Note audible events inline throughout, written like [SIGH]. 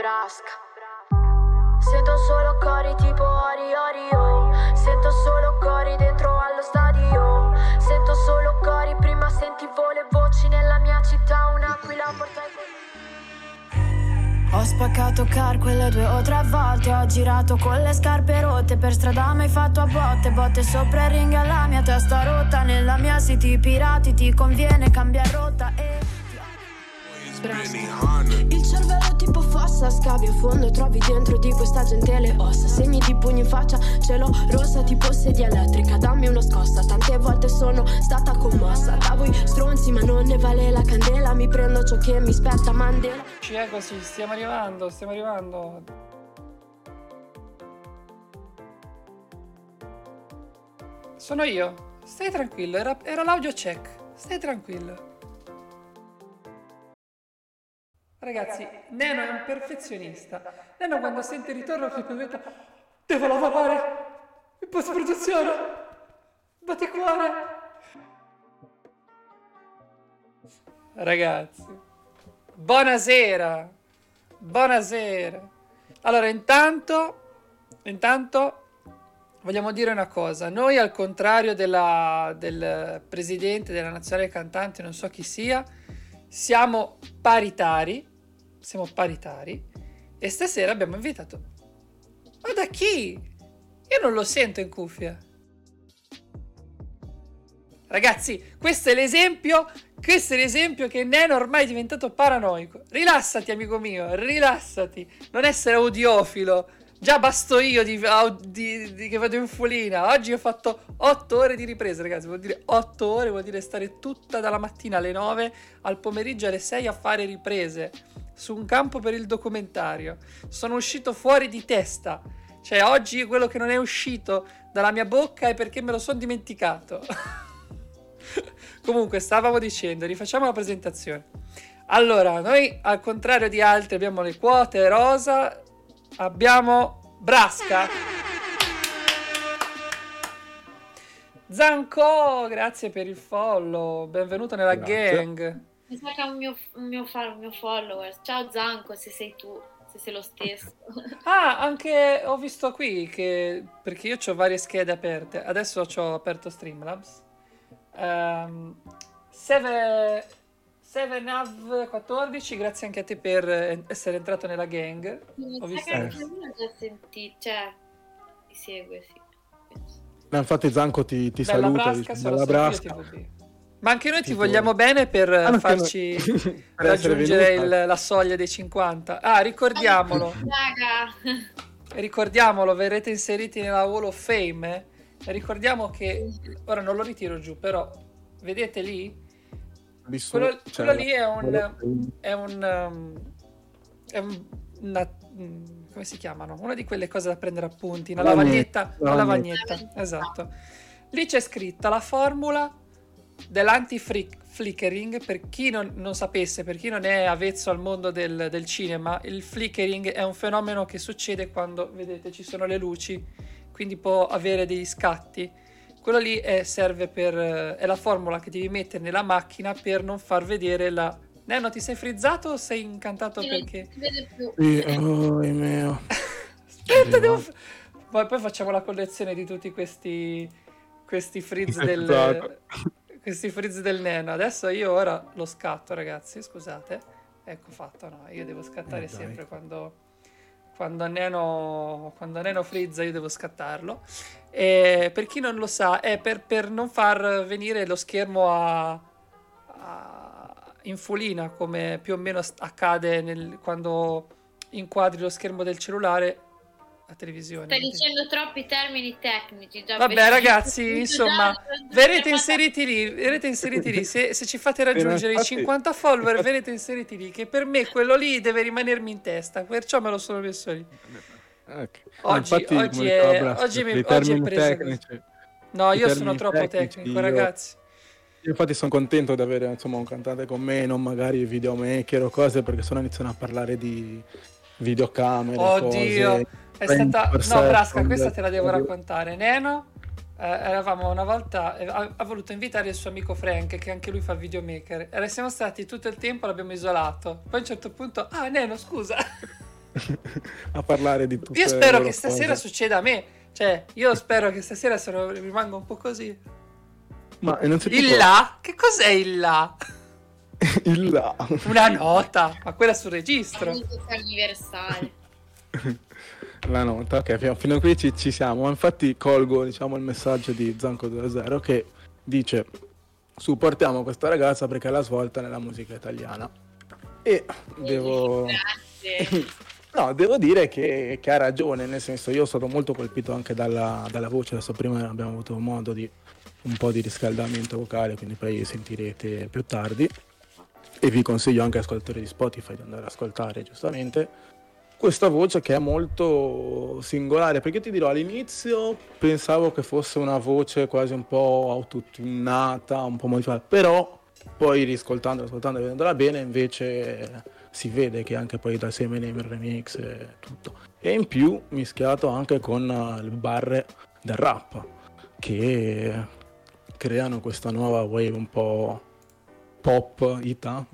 Brasca. Sento solo cori tipo Ori Ori oh. Sento solo cori dentro allo stadio Sento solo cori, prima sentivo le voci nella mia città Un'aquila porta Ho spaccato car quelle due o tre volte Ho girato con le scarpe rotte Per strada mi hai fatto a botte Botte sopra il ring alla mia testa rotta Nella mia city pirati ti conviene cambiare rotta e... Il cervello tipo fossa, scavi a fondo, trovi dentro di questa gente le ossa. Segni di pugni in faccia, cielo rossa tipo sedia elettrica, dammi una scossa. Tante volte sono stata commossa. Da voi stronzi, ma non ne vale la candela. Mi prendo ciò che mi spetta Mandela. Ci è così, stiamo arrivando, stiamo arrivando. Sono io. Stai tranquillo, era, era l'audio check. Stai tranquillo. Ragazzi, Neno è un perfezionista. Neno quando sente il ritorno diventa Devo lavorare in post-produzione. Bate cuore. Ragazzi, buonasera. Buonasera. Allora, intanto, intanto vogliamo dire una cosa. Noi, al contrario della, del presidente della nazionale cantante, non so chi sia, siamo paritari siamo paritari e stasera abbiamo invitato... Ma da chi? Io non lo sento in cuffia. Ragazzi, questo è l'esempio, questo è l'esempio che Neno ormai è diventato paranoico. Rilassati, amico mio, rilassati. Non essere audiofilo. Già basto io di, di, di, che vado in folina. Oggi ho fatto 8 ore di ripresa, ragazzi. Vuol dire 8 ore, vuol dire stare tutta dalla mattina alle 9 al pomeriggio alle 6 a fare riprese su un campo per il documentario. Sono uscito fuori di testa. Cioè, oggi quello che non è uscito dalla mia bocca è perché me lo sono dimenticato. [LAUGHS] [LAUGHS] Comunque, stavamo dicendo, rifacciamo la presentazione. Allora, noi al contrario di altri abbiamo le quote rosa, abbiamo Brasca. Zanco, grazie per il follow, benvenuto nella grazie. gang. Mi sa che è un mio, un mio, un mio follower. Ciao Zanco, se sei tu, se sei lo stesso. [LAUGHS] ah, anche ho visto qui che... Perché io ho varie schede aperte. Adesso ho aperto Streamlabs. Um, Seve... 7Nav14, grazie anche a te per essere entrato nella gang. Mi ho visto... Che ho già sentito, cioè, mi segue, sì. No, infatti Zanco ti, ti Bella saluta. Brasca, Bella Brasca. Ma anche noi ti vogliamo bene per ah, farci [LAUGHS] per raggiungere il, la soglia dei 50. Ah, ricordiamolo. ricordiamolo, verrete inseriti nella Wall of Fame. Ricordiamo che ora non lo ritiro giù, però vedete lì? quello, cioè, quello, lì è un è un, um, è un una, mm, come si chiamano? Una di quelle cose da prendere appunti, una lavagnetta, una lavagnetta, esatto. Lì c'è scritta la formula dell'anti-flickering, per chi non, non, sapesse, per chi non è avvezzo al mondo del, del, cinema, il flickering è un fenomeno che succede quando, vedete, ci sono le luci, quindi può avere degli scatti. Quello lì è, serve per, è la formula che devi mettere nella macchina per non far vedere la... Neno, ti sei frizzato o sei incantato sì, perché... Sì, oh, mio. Aspetta, devo... Poi, poi facciamo la collezione di tutti questi, questi frizz del questi frizz del neno. Adesso io ora lo scatto, ragazzi, scusate. Ecco fatto, no, io devo scattare eh, sempre quando, quando, neno, quando neno frizza io devo scattarlo. E per chi non lo sa, è per, per non far venire lo schermo a, a, in folina, come più o meno accade nel, quando inquadri lo schermo del cellulare la televisione. Stai dicendo troppi termini tecnici. Vabbè, ragazzi, insomma, verrete inseriti lì. Verrete inseriti lì. Se, se ci fate raggiungere i 50 follower, verrete inseriti lì. Che per me quello lì deve rimanermi in testa. Perciò me lo sono messo lì. Okay. Oggi, infatti, oggi, è, oggi, mi, oggi è preso. Tecnici, no, io sono troppo tecnico, io... ragazzi. Io infatti sono contento di avere insomma, un cantante con me, non magari videomaker o cose, perché sennò iniziano a parlare di videocamere. Oddio, cose. È stata... No, Brasca, questa te la devo raccontare. Neno, eh, eravamo una volta, eh, ha, ha, voluto invitare il suo amico Frank, che anche lui fa videomaker, e siamo stati tutto il tempo, l'abbiamo isolato. Poi a un certo punto, ah Neno, scusa. [LAUGHS] a parlare di tutto. Io spero che stasera cose. succeda a me. Cioè, io spero che stasera sono, rimanga un po' così. Ma innanzitutto... Il là? Che cos'è il là? [LAUGHS] il là. Una nota, ma quella sul registro. Universale. [LAUGHS] la nota, ok, fino a qui ci, ci siamo. Infatti colgo diciamo, il messaggio di Zanco 2.0 che dice supportiamo questa ragazza perché è la svolta nella musica italiana. E devo... no, devo dire che, che, ha ragione, nel senso io sono molto colpito anche dalla, dalla voce, adesso prima abbiamo avuto modo di un po' di riscaldamento vocale, quindi poi sentirete più tardi. E vi consiglio anche ascoltatori di Spotify di andare ad ascoltare giustamente questa voce che è molto singolare perché ti dirò all'inizio pensavo che fosse una voce quasi un po' autotunata, un po' modificata, però poi riscoltando, ascoltando e vedendola bene invece si vede che anche poi da Semene il remix e tutto. E in più mischiato anche con le barre del rap che creano questa nuova wave un po' pop ita.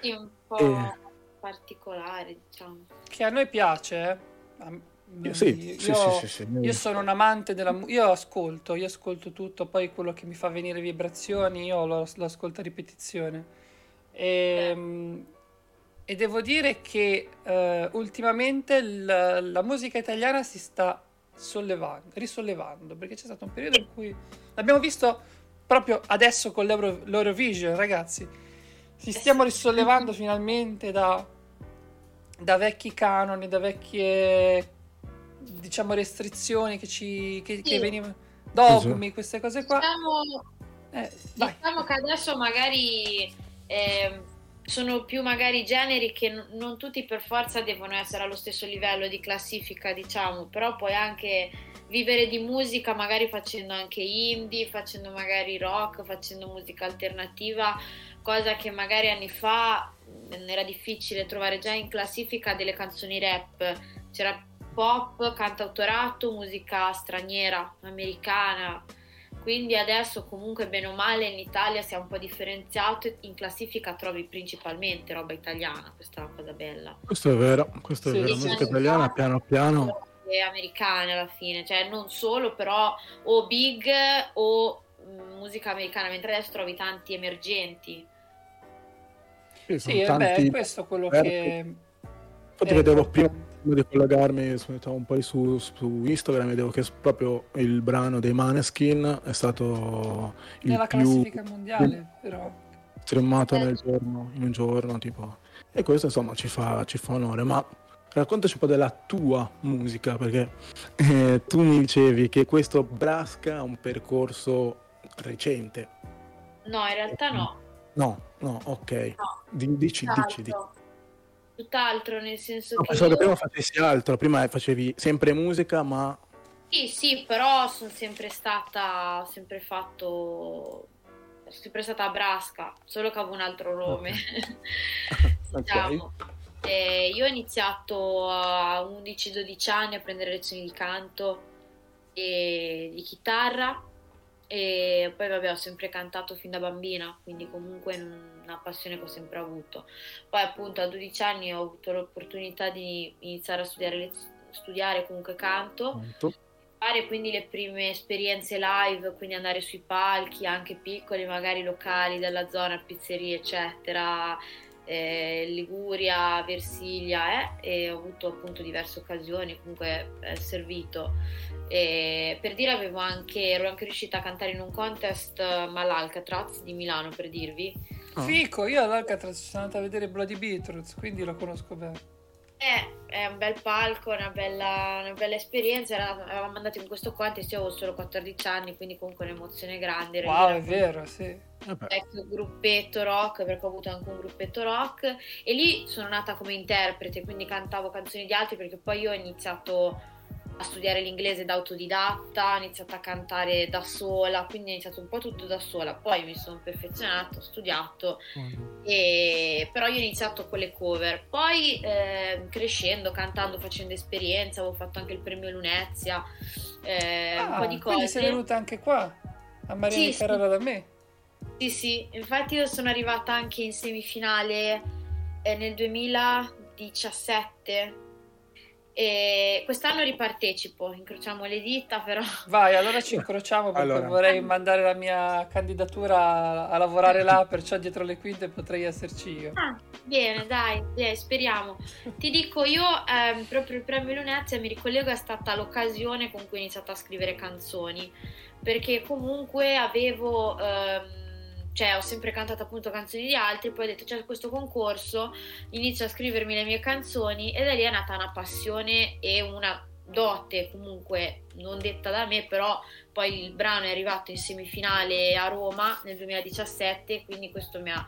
Sì, un [LAUGHS] po'. E particolare, diciamo. Che a noi piace, eh? Sì, io, sì, sì, io, sono un amante della musica, io ascolto, io ascolto tutto, poi quello che mi fa venire vibrazioni io lo, lo ascolto a ripetizione. E, ehm, e devo dire che uh, ultimamente la, la, musica italiana si sta sollevando, risollevando, perché c'è stato un periodo in cui l'abbiamo visto proprio adesso con l'Euro, l'Eurovision, ragazzi. Ci stiamo risollevando finalmente da da vecchi canoni, da vecchie diciamo restrizioni che ci che, sì. che venivano dogmi, queste cose qua. Diciamo, eh, diciamo che adesso magari eh, sono più magari generi che n- non tutti per forza devono essere allo stesso livello di classifica, diciamo, però puoi anche vivere di musica magari facendo anche indie, facendo magari rock, facendo musica alternativa, cosa che magari anni fa era difficile trovare già in classifica delle canzoni rap, c'era pop, cantautorato, musica straniera, americana. Quindi adesso comunque bene o male in Italia si è un po' differenziato. In classifica trovi principalmente roba italiana, questa è la cosa bella. Questo è vero, questo sì, è vero, la musica italiana piano piano. E americane alla fine, cioè non solo però o big o mm, musica americana, mentre adesso trovi tanti emergenti. Sì, sì tanti... questo è quello che... Infatti vedevo prima di collegarmi un po' su, su, Instagram vedevo che proprio il brano dei Maneskin è stato il nella più classifica mondiale però. streamato nel giorno, in un giorno tipo. E questo insomma ci fa, ci fa onore. Ma raccontaci un po' della tua musica perché eh, tu mi dicevi che questo Brasca ha un percorso recente. No in realtà no No, no, ok. No. Dici, dici, dici. Tutt'altro, nel senso no, che... Pensavo io... che prima facessi altro, prima facevi sempre musica, ma... Sì, sì, però sono sempre stata, ho sempre fatto, sono sempre stata a Brasca, solo che avevo un altro nome. [LAUGHS] [LAUGHS] Okay. diciamo. okay. io ho iniziato a 11-12 anni a prendere lezioni di canto e di chitarra e poi vabbè ho sempre cantato fin da bambina, quindi comunque una passione che ho sempre avuto. Poi appunto a 12 anni ho avuto l'opportunità di iniziare a studiare, studiare comunque canto, fare quindi le prime esperienze live, quindi andare sui palchi anche piccoli, magari locali della zona, pizzerie eccetera, eh, Liguria, Versilia eh, e ho avuto appunto diverse occasioni, comunque è servito. E per dire avevo anche, ero anche riuscita a cantare in un contest eh, ma all'Alcatraz di Milano per dirvi. Oh. Fico, io all'Alcatraz sono andata a vedere Bloody Beetroots, quindi lo conosco bene. Eh, è un bel palco, una bella, una bella esperienza. Eravamo andati in questo contest, io avevo solo 14 anni, quindi comunque un'emozione grande. Wow, è vero, sì. Ecco, gruppetto rock, perché ho avuto anche un gruppetto rock. E lì sono nata come interprete, quindi cantavo canzoni di altri, perché poi io ho iniziato a studiare l'inglese da autodidatta, ho iniziato a cantare da sola, quindi ho iniziato un po' tutto da sola, poi mi sono perfezionato, ho studiato, mm. e... però io ho iniziato con le cover, poi eh, crescendo, cantando, facendo esperienza, avevo fatto anche il premio Lunezia, eh, ah, un po' di cose. Quindi sei venuta anche qua, a Maria sì, Carrara sì. da me? Sì, sì, infatti io sono arrivata anche in semifinale eh, nel 2017 e quest'anno ripartecipo, incrociamo le dita però. Vai, allora ci [LAUGHS] incrociamo perché allora. vorrei mandare la mia candidatura a, lavorare là, [LAUGHS] perciò dietro le quinte potrei esserci io. Ah, bene, dai, dai, speriamo. Ti dico, io ehm, proprio il premio Lunezia mi ricollego è stata l'occasione con cui ho iniziato a scrivere canzoni, perché comunque avevo... Ehm, cioè ho sempre cantato appunto canzoni di altri, poi ho detto c'è questo concorso, inizio a scrivermi le mie canzoni e da lì è nata una passione e una dote comunque non detta da me, però poi il brano è arrivato in semifinale a Roma nel 2017, quindi questo mi ha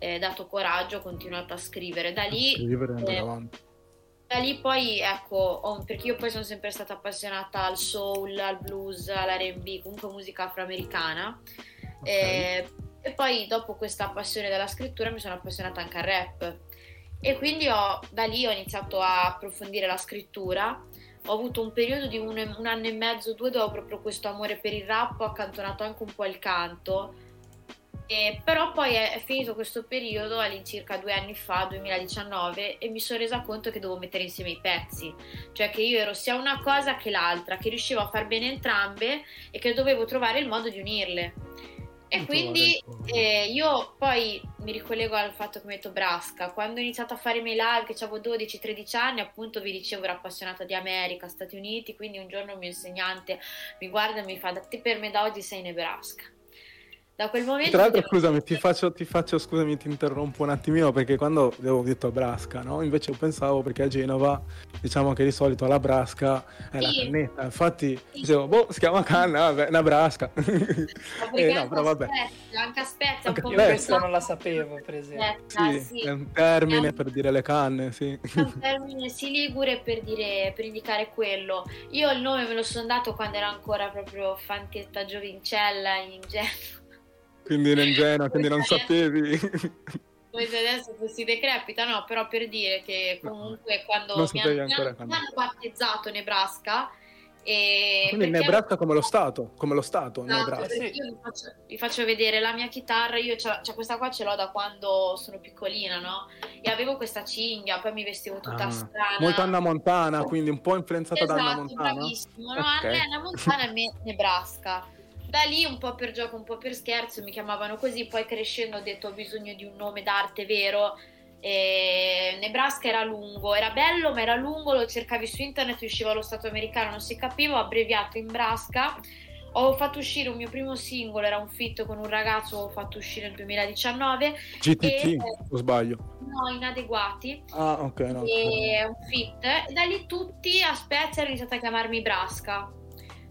eh, dato coraggio, ho continuato a scrivere. Da lì... Eh, da lì poi ecco, ho, perché io poi sono sempre stata appassionata al soul, al blues, all'R&B, comunque musica afroamericana. Okay. Eh, e poi dopo questa passione della scrittura mi sono appassionata anche al rap. E quindi ho, da lì ho iniziato a approfondire la scrittura. Ho avuto un periodo di un, un anno e mezzo, due, dove ho proprio questo amore per il rap, ho accantonato anche un po' il canto. E, però poi è, è, finito questo periodo all'incirca due anni fa, 2019, e mi sono resa conto che dovevo mettere insieme i pezzi, cioè che io ero sia una cosa che l'altra, che riuscivo a far bene entrambe e che dovevo trovare il modo di unirle. E quindi eh, io poi mi ricollego al fatto che metto Brasca. Quando ho iniziato a fare i miei live, che avevo 12-13 anni, appunto vi dicevo ero appassionata di America, Stati Uniti, quindi un giorno il mio insegnante mi guarda e mi fa, da te per me da oggi sei Nebraska da quel momento tra l'altro scusami ti faccio, ti faccio, scusami ti interrompo un attimino perché quando avevo detto Brasca no? Invece pensavo perché a Genova diciamo che di solito la Brasca è sì. la cannetta. Infatti sì. dicevo boh si chiama canna vabbè una Brasca [LAUGHS] eh, no, però vabbè. anche aspetta un po' questa non la sapevo per esempio. sì, sì. è un termine è un... per dire le canne sì. è un termine sì ligure per dire per indicare quello. Io il nome me lo sono dato quando ero ancora proprio fantetta giovincella ingenua quindi ero ingenua, quindi non sapevi. Come se adesso fossi decrepita, no, però per dire che comunque quando mi hanno, mi hanno battezzato Nebraska e Quindi Nebraska come lo Stato, come lo Stato, no, Nebraska. Sì. Io vi faccio, vi faccio, vedere la mia chitarra, io cioè, questa qua ce l'ho da quando sono piccolina, no? E avevo questa cinghia, poi mi vestivo tutta ah, strana. Molto Anna Montana, quindi un po' influenzata esatto, da Anna Montana. bravissimo, no? Okay. Anna Montana e Nebraska. Da lì un po' per gioco, un po' per scherzo mi chiamavano così, poi crescendo ho detto ho bisogno di un nome d'arte vero. E Nebraska era lungo, era bello ma era lungo, lo cercavi su internet, usciva lo stato americano, non si capiva, ho abbreviato in Brasca. Ho fatto uscire un mio primo singolo, era un fit con un ragazzo, ho fatto uscire nel 2019. GTT, e, o sbaglio? No, inadeguati. Ah, ok, no. E un fit. E da lì tutti a Spezia hanno iniziato a chiamarmi Brasca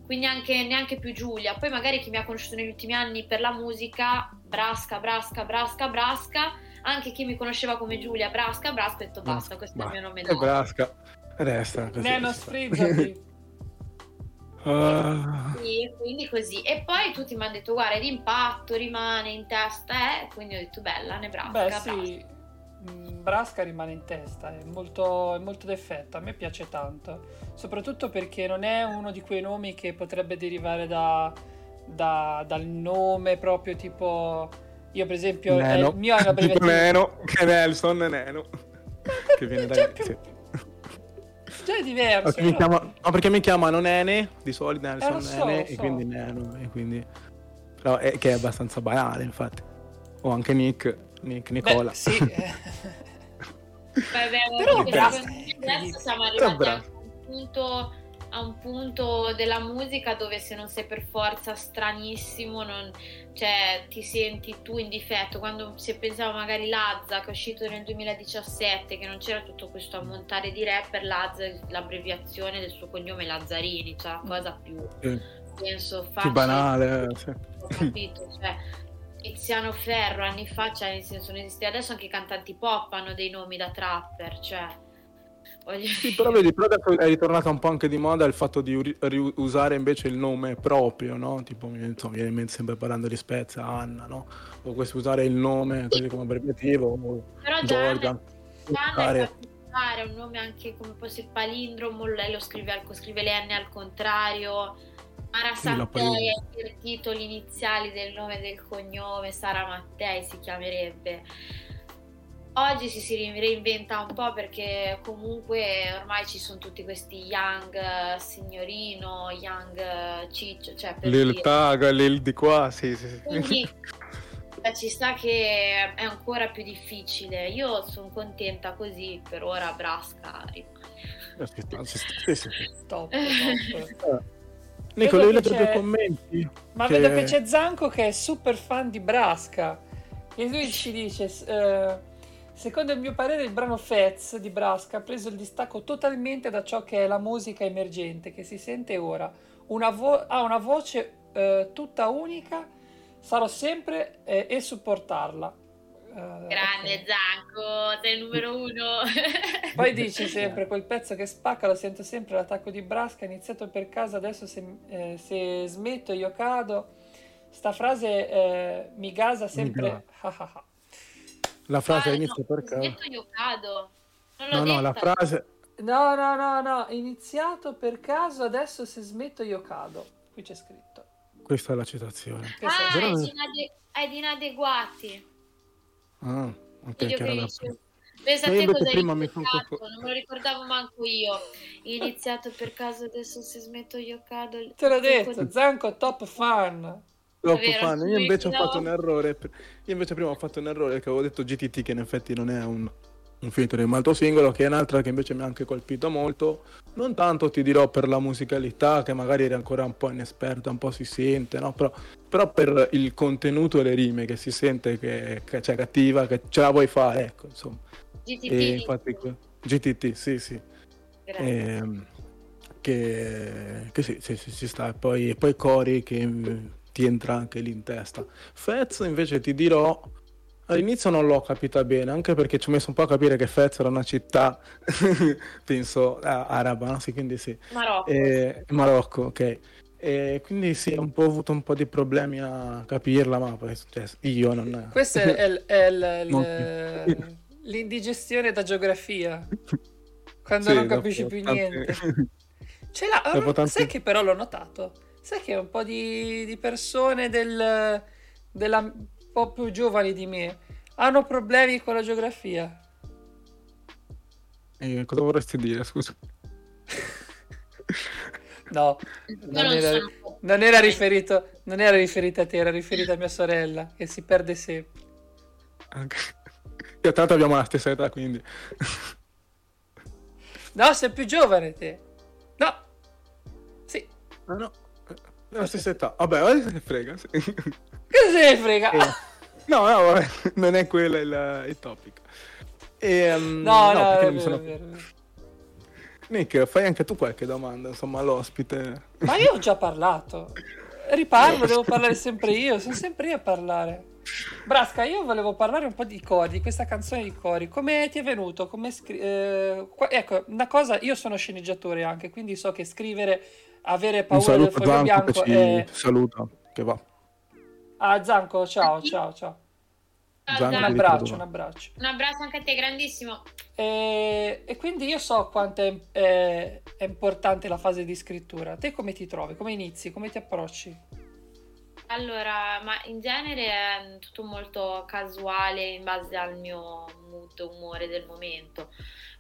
quindi anche, neanche più Giulia. Poi magari chi mi ha conosciuto negli ultimi anni per la musica, Brasca, Brasca, Brasca, Brasca, anche chi mi conosceva come Giulia, Brasca, Brasca, ho detto basta, questo bah, è il mio nome. È Brasca, resta così. Neno sfrizzati. Uh... [LAUGHS] Sì, quindi così. E poi tutti mi hanno detto, guarda, l'impatto rimane in testa, eh? Quindi ho detto, bella, Nebraska. Beh, sì. Brasca rimane in testa, è molto, è molto d'effetto, a me piace tanto, soprattutto perché non è uno di quei nomi che potrebbe derivare da, da, dal nome proprio tipo... Io per esempio, Neno. il mio è una tipo Neno, che Nelson Neno, [LAUGHS] che viene da... Più... Sì. Già è diverso. Perché mi chiama... No, perché mi chiamano Nene, di solito Nelson eh, so, Nene, so. e quindi Neno, e quindi... Però è, che è abbastanza banale, infatti. O anche Nick, Nick Nicola. [LAUGHS] Beh, sì. Beh, beh, Però adesso siamo arrivati a un, punto, a un punto della musica dove se non sei per forza stranissimo, non, cioè, ti senti tu in difetto. Quando se pensavo magari Lazza che è uscito nel 2017, che non c'era tutto questo ammontare di rapper, Lazza, l'abbreviazione del suo cognome Lazzarini, cioè la cosa più, sì. penso, facile. Più banale. Ho capito, cioè Tiziano Ferro anni fa, cioè nel senso non esiste adesso anche i cantanti pop hanno dei nomi da trapper, cioè Voglio sì, però vedi, però adesso è ritornata un po' anche di moda il fatto di usare invece il nome proprio, no? Tipo, mi viene in mente sempre parlando di Spezia, Anna, no? O questo usare il nome così come abbreviativo, però è particolare, un nome anche come fosse il palindromo, lei lo scrive, scrive le N al contrario. Mara Sattei ha invertito gli iniziali del nome e del cognome, Sara Mattei si chiamerebbe Oggi si, si reinventa un po' perché comunque ormai ci sono tutti questi young uh, signorino, young uh, ciccio, cioè per Lil Taga, Lil di qua, sì, sì, sì. Quindi [LAUGHS] eh, ci sta che è ancora più difficile. Io sono contenta così, per ora Brasca rimane. Sì, sì. Top, top. [LAUGHS] Nico, devi leggere due commenti. Ma che... vedo che c'è Zanco che è super fan di Brasca. E lui ci dice... Uh Secondo il mio parere il brano Fez di Brasca ha preso il distacco totalmente da ciò che è la musica emergente che si sente ora. Una vo- ha una voce eh, tutta unica, sarò sempre eh, e supportarla. Uh, Grande okay. Zanco, sei il numero uno. [LAUGHS] Poi dici sempre quel pezzo che spacca, lo sento sempre l'attacco di Brasca, iniziato per caso, adesso se, eh, se smetto io cado. Sta frase eh, mi gasa sempre. La frase ah, inizia no, per caso. io cado. no, no, la frase... No, no, no, no, iniziato per caso, adesso se smetto io cado. Qui c'è scritto. Questa è la citazione. Ah, è di inadeguati. Ah, ok, che era la... Pensa a te cosa prima mi non me lo ricordavo manco io. Iniziato per caso, adesso se smetto io cado. Te l'ho detto, Zanco top fan. Troppo fan. Io invece ho fatto un errore. Io invece prima ho fatto un errore che avevo detto GTT, che in effetti non è un, un featuring molto singolo, che è un'altra che invece mi ha anche colpito molto. Non tanto ti dirò per la musicalità, che magari eri ancora un po' inesperta, un po' si sente, no? Però, però per il contenuto e le rime che si sente che, che c'è cattiva, che ce la vuoi fare, ecco, insomma. GTT. E infatti, GTT, sì, sì. E, ehm, che, che sì, sì, sì, ci sta. E poi, poi Cori che ti entra anche lì in testa. Fez invece ti dirò, all'inizio non l'ho capita bene, anche perché ci ho messo un po' a capire che Fez era una città, [LAUGHS] penso, araba, no? Sì, quindi sì. Marocco. E, Marocco, ok. E quindi sì, ho un po' avuto un po' di problemi a capirla, ma poi cioè, io non... [LAUGHS] Questa è, è, è l, non... [LAUGHS] l'indigestione da geografia, quando sì, non capisci più tante... niente. Ce l'ha, tanti... sai che però l'ho notato? Sai che un po' di, di persone del, della, po' più giovani di me hanno problemi con la geografia. E cosa vorresti dire, scusa? [LAUGHS] no, non era, non era, riferito, non era riferito a te, era riferito a mia sorella, che si perde sempre. Anche... Io tanto abbiamo la stessa età, quindi... no, sei più giovane te. No. Sì. Ah, no. Nella stessa età. Vabbè, se ne frega. Sì. Che se ne frega? Eh. No, no, vabbè, non è quello il, il topic. E, um, no, no, no, no sono... Nick, fai anche tu qualche domanda, insomma, all'ospite. Ma io ho già parlato. Riparlo, devo parlare sempre io, sono sempre io a parlare. Brasca, io volevo parlare un po' di Cori, questa canzone di Cori. Come ti è venuto? Come scri- eh, ecco, una cosa, io sono sceneggiatore anche, quindi so che scrivere avere paura del foglio Zanco bianco che ci è... saluta, che va. Ah, Zanco, ciao, ciao, ciao. Zanco, un abbraccio, un abbraccio. Un abbraccio anche a te, grandissimo. E, e quindi io so quanto è, è, è, importante la fase di scrittura. Te come ti trovi? Come inizi? Come ti approcci? Allora, ma in genere è tutto molto casuale in base al mio mood, umore del momento.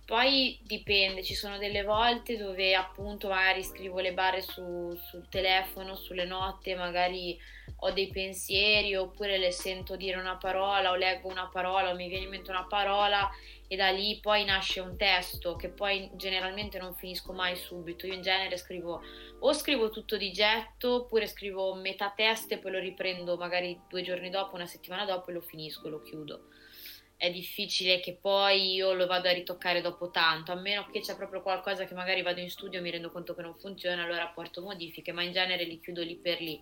Poi dipende, ci sono delle volte dove appunto magari scrivo le barre su, sul telefono, sulle notte, magari ho dei pensieri oppure le sento dire una parola o leggo una parola o mi viene in mente una parola e da lì poi nasce un testo che poi generalmente non finisco mai subito. Io in genere scrivo o scrivo tutto di getto oppure scrivo metà testo e poi lo riprendo magari due giorni dopo, una settimana dopo e lo finisco, lo chiudo. È difficile che poi io lo vado a ritoccare dopo tanto, a meno che c'è proprio qualcosa che magari vado in studio e mi rendo conto che non funziona, allora porto modifiche, ma in genere li chiudo lì per lì.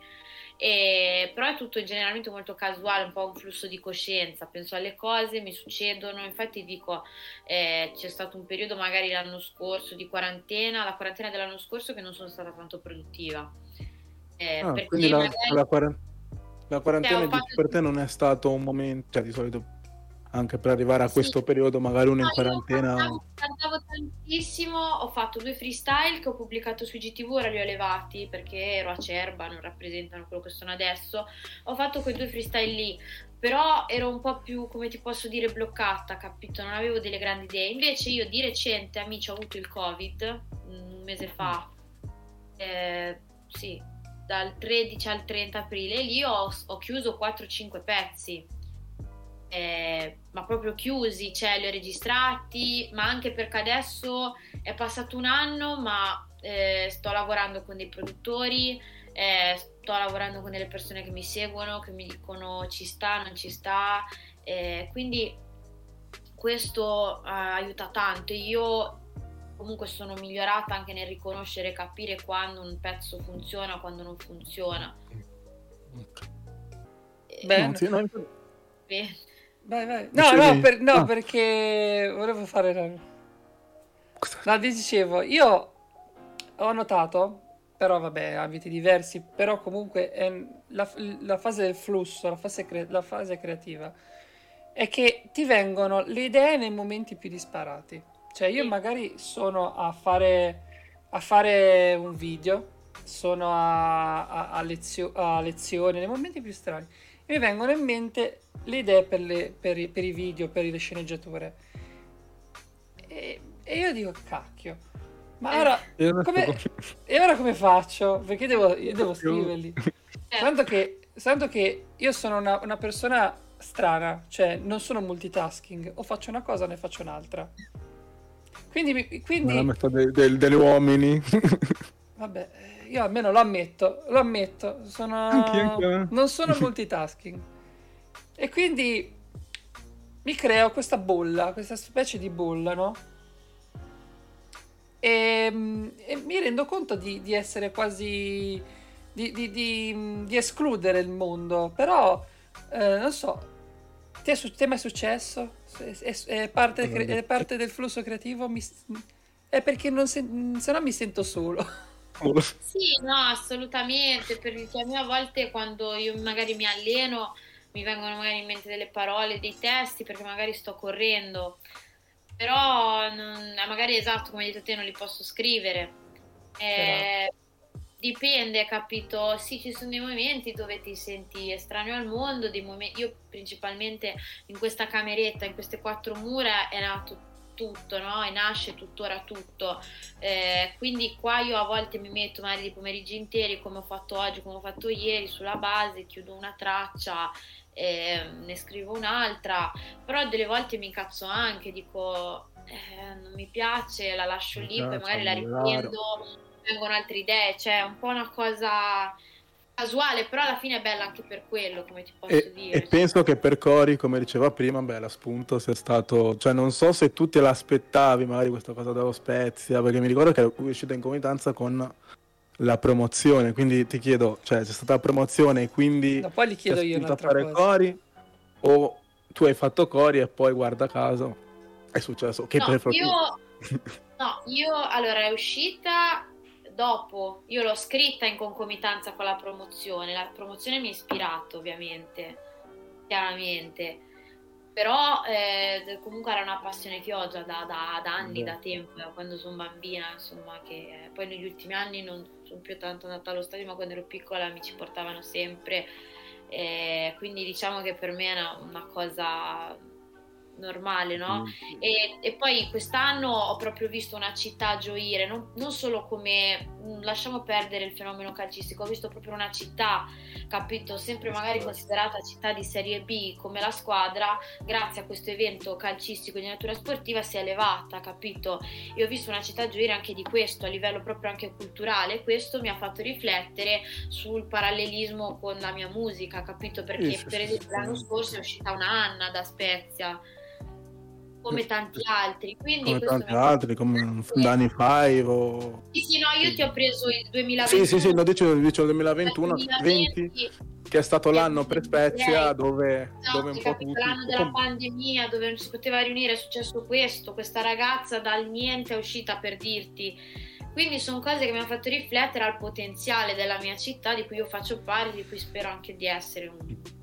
E, però è tutto generalmente molto casuale, un po' un flusso di coscienza, penso alle cose, mi succedono, infatti dico eh, c'è stato un periodo magari l'anno scorso di quarantena, la quarantena dell'anno scorso che non sono stata tanto produttiva. Eh, ah, quindi la, magari... la, quarantena, la quarantena cioè, fatto... per te non è stato un momento, cioè di solito anche per arrivare a sì. questo periodo, magari uno no, in quarantena. Cantavo, cantavo, tantissimo, ho fatto due freestyle che ho pubblicato su GTV, ora li ho levati perché ero acerba, non rappresentano quello che sono adesso. Ho fatto quei due freestyle lì, però ero un po' più, come ti posso dire, bloccata, capito? Non avevo delle grandi idee. Invece io di recente, amici, ho avuto il Covid un mese fa. Eh, sì, dal 13 al 30 aprile, lì ho, ho chiuso 4-5 pezzi eh, ma proprio chiusi, cioè li ho registrati, ma anche perché adesso è passato un anno, ma eh, sto lavorando con dei produttori, eh, sto lavorando con delle persone che mi seguono, che mi dicono ci sta, non ci sta, eh, quindi questo aiuta tanto. Io comunque sono migliorata anche nel riconoscere e capire quando un pezzo funziona, quando non funziona. Bene. Bene. Vai, vai. No, no, per, no, no, perché volevo fare... No, dicevo, io ho notato, però vabbè, ambiti diversi, però comunque è la, la fase del flusso, la fase, cre- la fase creativa, è che ti vengono le idee nei momenti più disparati. Cioè io magari sono a fare, a fare un video, sono a, a, a, lezio- a lezione, nei momenti più strani mi vengono in mente le idee per, le, per, i, per i, video, per le sceneggiature. E, e io dico, cacchio, ma ora, come, e ora come faccio? Perché devo, io devo scriverli. Tanto che, tanto che io sono una, una, persona strana, cioè non sono multitasking, o faccio una cosa o ne faccio un'altra. Quindi... quindi... La metà de, de, degli uomini. Vabbè, io almeno lo ammetto, lo ammetto, sono... non sono [LAUGHS] multitasking. E quindi mi creo questa bolla, questa specie di bolla, no? E, e mi rendo conto di, di essere quasi... Di, di, di, escludere il mondo, però eh, non so, ti è, su- ti è mai successo? È, è, parte, è, parte, del flusso creativo? Mi, è perché non se, se no mi sento solo. Sì, no, assolutamente, perché a me a volte quando io magari mi alleno mi vengono magari in mente delle parole, dei testi, perché magari sto correndo, però non, eh, magari esatto, come hai detto te, non li posso scrivere. Eh, dipende, capito? Sì, ci sono dei momenti dove ti senti estraneo al mondo, dei momenti, io principalmente in questa cameretta, in queste quattro mura è nato tutto, no? E nasce tuttora tutto. Eh, quindi qua io a volte mi metto magari dei pomeriggi interi, come ho fatto oggi, come ho fatto ieri, sulla base, chiudo una traccia, eh, ne scrivo un'altra, però delle volte mi incazzo anche, dico eh, non mi piace, la lascio lì, poi magari la riprendo, vengono altre idee, cioè è un po' una cosa casuale, però alla fine è bella anche per quello, come ti posso e, dire. E penso che per Cori, come diceva prima, beh, la spunto sia stato, cioè non so se tu te l'aspettavi magari questa cosa dello Spezia, perché mi ricordo che è uscita in comitanza con la promozione, quindi ti chiedo, cioè c'è stata la promozione e quindi... No, poi gli chiedo io un'altra fare cosa. Cori o tu hai fatto Cori e poi guarda caso è successo che no, per io... [LAUGHS] no, io allora è uscita dopo, io l'ho scritta in concomitanza con la promozione, la promozione mi ha ispirato ovviamente, chiaramente, però eh, comunque era una passione che ho già da, da, da anni, da tempo, da quando sono bambina, insomma, che poi negli ultimi anni non sono più tanto andata allo stadio, ma quando ero piccola mi ci portavano sempre, eh, quindi diciamo che per me una, una cosa normale, no? Mm. E, e, poi quest'anno ho proprio visto una città gioire, non, non, solo come, lasciamo perdere il fenomeno calcistico, ho visto proprio una città, capito, sempre magari considerata città di Serie B come la squadra, grazie a questo evento calcistico di natura sportiva si è elevata, capito? E ho visto una città gioire anche di questo, a livello proprio anche culturale, questo mi ha fatto riflettere sul parallelismo con la mia musica, capito? Perché per esempio l'anno scorso è uscita una Anna da Spezia, come tanti altri. Quindi come tanti altri, come Dani Five o... Sì, sì, no, io ti ho preso il 2021. Sì, sì, sì, no, dicevo, dicevo il 2021, 2020, che è stato l'anno per Spezia dove, esatto, dove un po' tutti... l'anno della pandemia, dove non si poteva riunire, è successo questo, questa ragazza dal niente è uscita per dirti... Quindi sono cose che mi hanno fatto riflettere al potenziale della mia città, di cui io faccio parte, di cui spero anche di essere un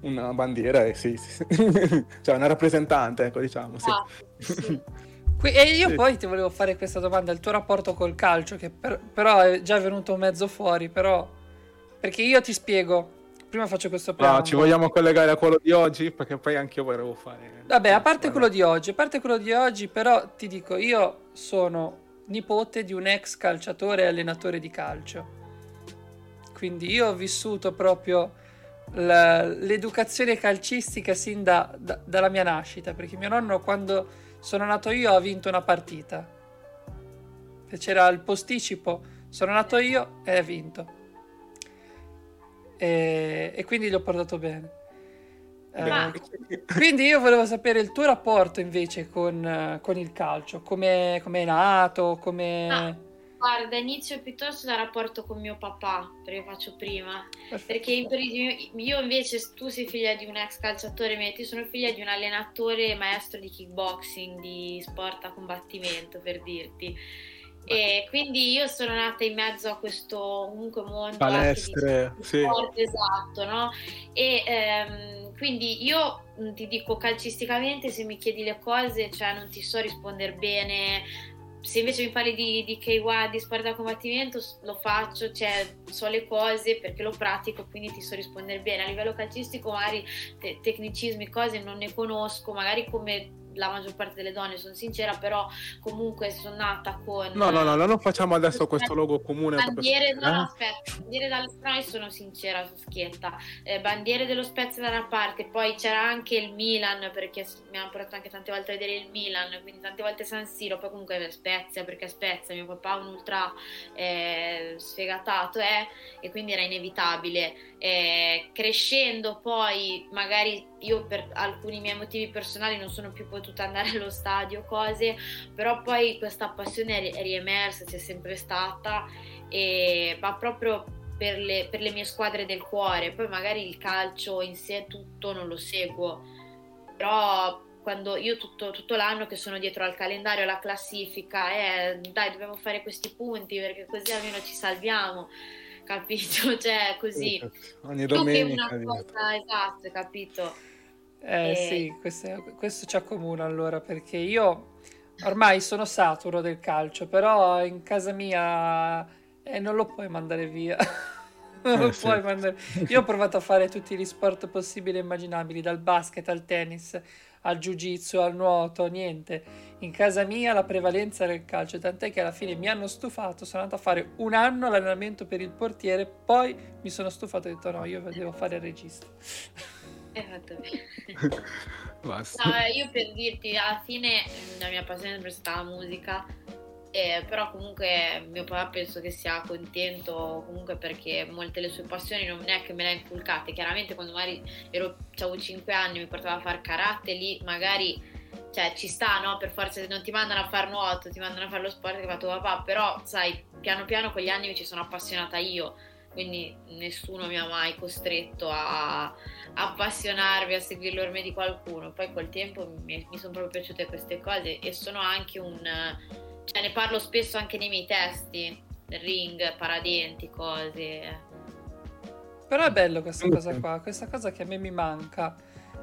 una bandiera e sì, sì, [LAUGHS] cioè una rappresentante, ecco, diciamo. Sì. Ah, sì. [LAUGHS] E io sì. poi ti volevo fare questa domanda, il tuo rapporto col calcio, che per, però è già venuto mezzo fuori, però... Perché io ti spiego, prima faccio questo piano. No, ci vogliamo collegare a quello di oggi, perché poi anche io volevo fare... Vabbè, a parte quello di oggi, a parte quello di oggi, però ti dico, io sono nipote di un ex calciatore e allenatore di calcio. Quindi io ho vissuto proprio l'educazione calcistica sin da, da, dalla mia nascita, perché mio nonno quando sono nato io ha vinto una partita. C'era il posticipo, sono nato io e ha vinto. E, e quindi gli ho portato bene. Eh, [LAUGHS] quindi io volevo sapere il tuo rapporto invece con, con il calcio, come è nato, come... Ah Guarda, inizio piuttosto dal rapporto con mio papà, perché faccio prima. Perfetto. Perché io invece, tu sei figlia di un ex calciatore, metti, sono figlia di un allenatore maestro di kickboxing, di sport a combattimento, per dirti. E quindi io sono nata in mezzo a questo comunque mondo palestre, di sì. sport, esatto, no? E ehm, quindi io ti dico calcisticamente, se mi chiedi le cose, cioè non ti so rispondere bene, se invece mi parli di, di KY, di sport da combattimento, lo faccio, cioè so le cose perché lo pratico, quindi ti so rispondere bene. A livello calcistico magari te- tecnicismi, cose non ne conosco, magari come la maggior parte delle donne, sono sincera, però comunque sono nata con... No, no, no, non facciamo adesso questo logo comune. Bandiere, no, no, aspetta, bandiere dal... No, sono sincera, sono schietta. Eh, bandiere dello Spezia da una parte, poi c'era anche il Milan, perché mi hanno portato anche tante volte a vedere il Milan, quindi tante volte San Siro, poi comunque Spezia, perché Spezia, mio papà un ultra eh, sfegatato, eh, e quindi era inevitabile. Eh, crescendo poi magari io per alcuni miei motivi personali non sono più potuta andare [LAUGHS] allo stadio, cose, però poi questa passione è riemersa, c'è sempre stata e va proprio per le, per le mie squadre del cuore, poi magari il calcio in sé tutto non lo seguo, però quando io tutto, tutto, l'anno che sono dietro al calendario, alla classifica, eh, dai dobbiamo fare questi punti perché così almeno ci salviamo capito? [LAUGHS] Cioè, così. Ogni domenica. Una cosa, esatto, capito? Eh e... sì, questo, questo ci accomuna allora, perché io ormai sono saturo del calcio, però in casa mia eh, non lo puoi mandare via. [LAUGHS] non lo eh, puoi sì. mandare. Io ho provato a fare tutti gli sport possibili e immaginabili, dal basket al tennis al jiu-jitsu, al nuoto, niente. In casa mia la prevalenza era il calcio, tant'è che alla fine mi hanno stufato, sono andato a fare un anno l'allenamento per il portiere, poi mi sono stufato e ho detto no, io devo fare il regista. [LAUGHS] Basta. No, io per dirti, alla fine la mia passione è sempre stata la musica eh, però comunque mio papà penso che sia contento comunque perché molte delle sue passioni non è che me le ha inculcate. Chiaramente quando magari ero, avevo 5 anni mi portava a fare karate lì magari cioè ci sta no? Per forza non ti mandano a fare nuoto ti mandano a fare lo sport che ha fatto papà però sai piano piano con gli anni mi ci sono appassionata io. Quindi nessuno mi ha mai costretto a, appassionarmi a seguire le orme di qualcuno. Poi col tempo mi, mi sono proprio piaciute queste cose e sono anche un cioè, ne parlo spesso anche nei miei testi, ring, paradenti, cose. Però è bello questa cosa qua, questa cosa che a me mi manca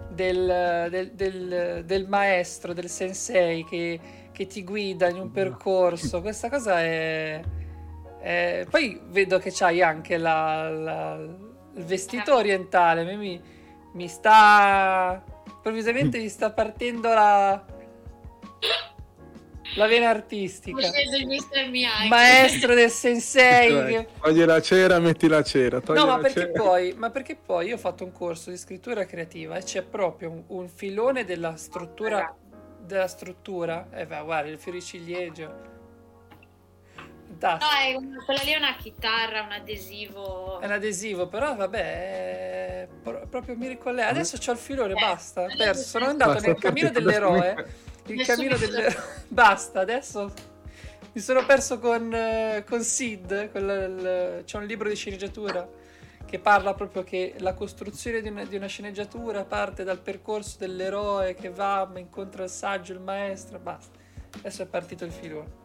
del, del, del, del maestro, del sensei che, che, ti guida in un percorso. Questa cosa è... è... Poi vedo che c'hai anche la, la, il vestito orientale, a me mi, mi sta... improvvisamente mi sta partendo la la vena artistica. Maestro del sensei. Togli la cera, metti la cera. No, ma perché, poi, ma perché, Poi, io ho fatto un corso di scrittura creativa e c'è proprio un, un filone della struttura. Della struttura. Eh, beh, guarda, il fioricilieggio. No, è una, quella lì è una chitarra, un adesivo. È un adesivo, però vabbè. Pro- proprio mi ricollego. Adesso ho il filone, eh, basta. Perso. Sono andato nel cammino dell'eroe. Il cammino dell'eroe. [LAUGHS] basta, adesso mi sono perso con, con Sid. Con il... C'è un libro di sceneggiatura che parla proprio che la costruzione di una, di una, sceneggiatura parte dal percorso dell'eroe che va, incontra il saggio, il maestro, basta. Adesso è partito il filone.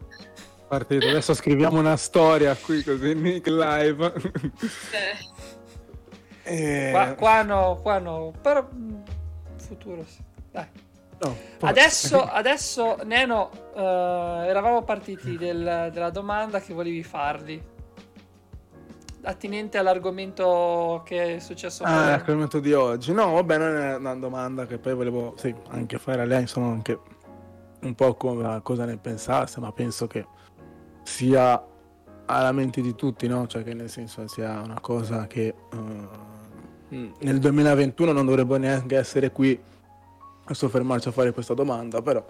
Partito, adesso scriviamo una storia qui così Nick live. e... Eh. qua, qua, no, qua no, però mm, futuro sì. Dai. No, adesso, adesso, Neno, uh, eravamo partiti del, della domanda che volevi fargli. Attinente all'argomento che è successo ah, l'argomento di oggi. No vabbè non è una domanda che poi volevo sì, anche fare a lei insomma anche un po' come cosa ne pensasse ma penso che sia alla mente di tutti no? cioè che nel senso sia una cosa che uh, nel 2021 non dovrebbe neanche essere qui a soffermarci a fare questa domanda però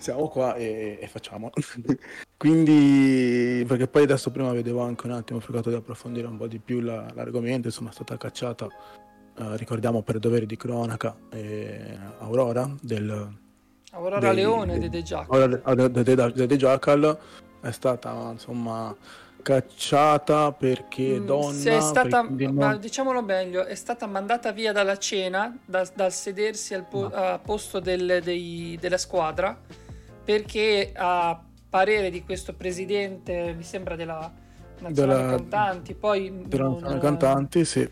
siamo qua e, e facciamo. [LAUGHS] Quindi, perché poi adesso prima vedevo anche un attimo, ho cercato di approfondire un po' di più la, l'argomento, insomma è stata cacciata, eh, ricordiamo per dovere di cronaca, eh, Aurora del... Aurora dei, Leone di The Jackal. De, De Jackal è stata insomma cacciata perché mm, donna è stata, non... ma diciamolo meglio è stata mandata via dalla cena da, dal sedersi al po- no. posto del, dei, della squadra perché a parere di questo presidente, mi sembra della Nazionale della, Cantanti, poi... Della non, Nazionale Cantanti, sì.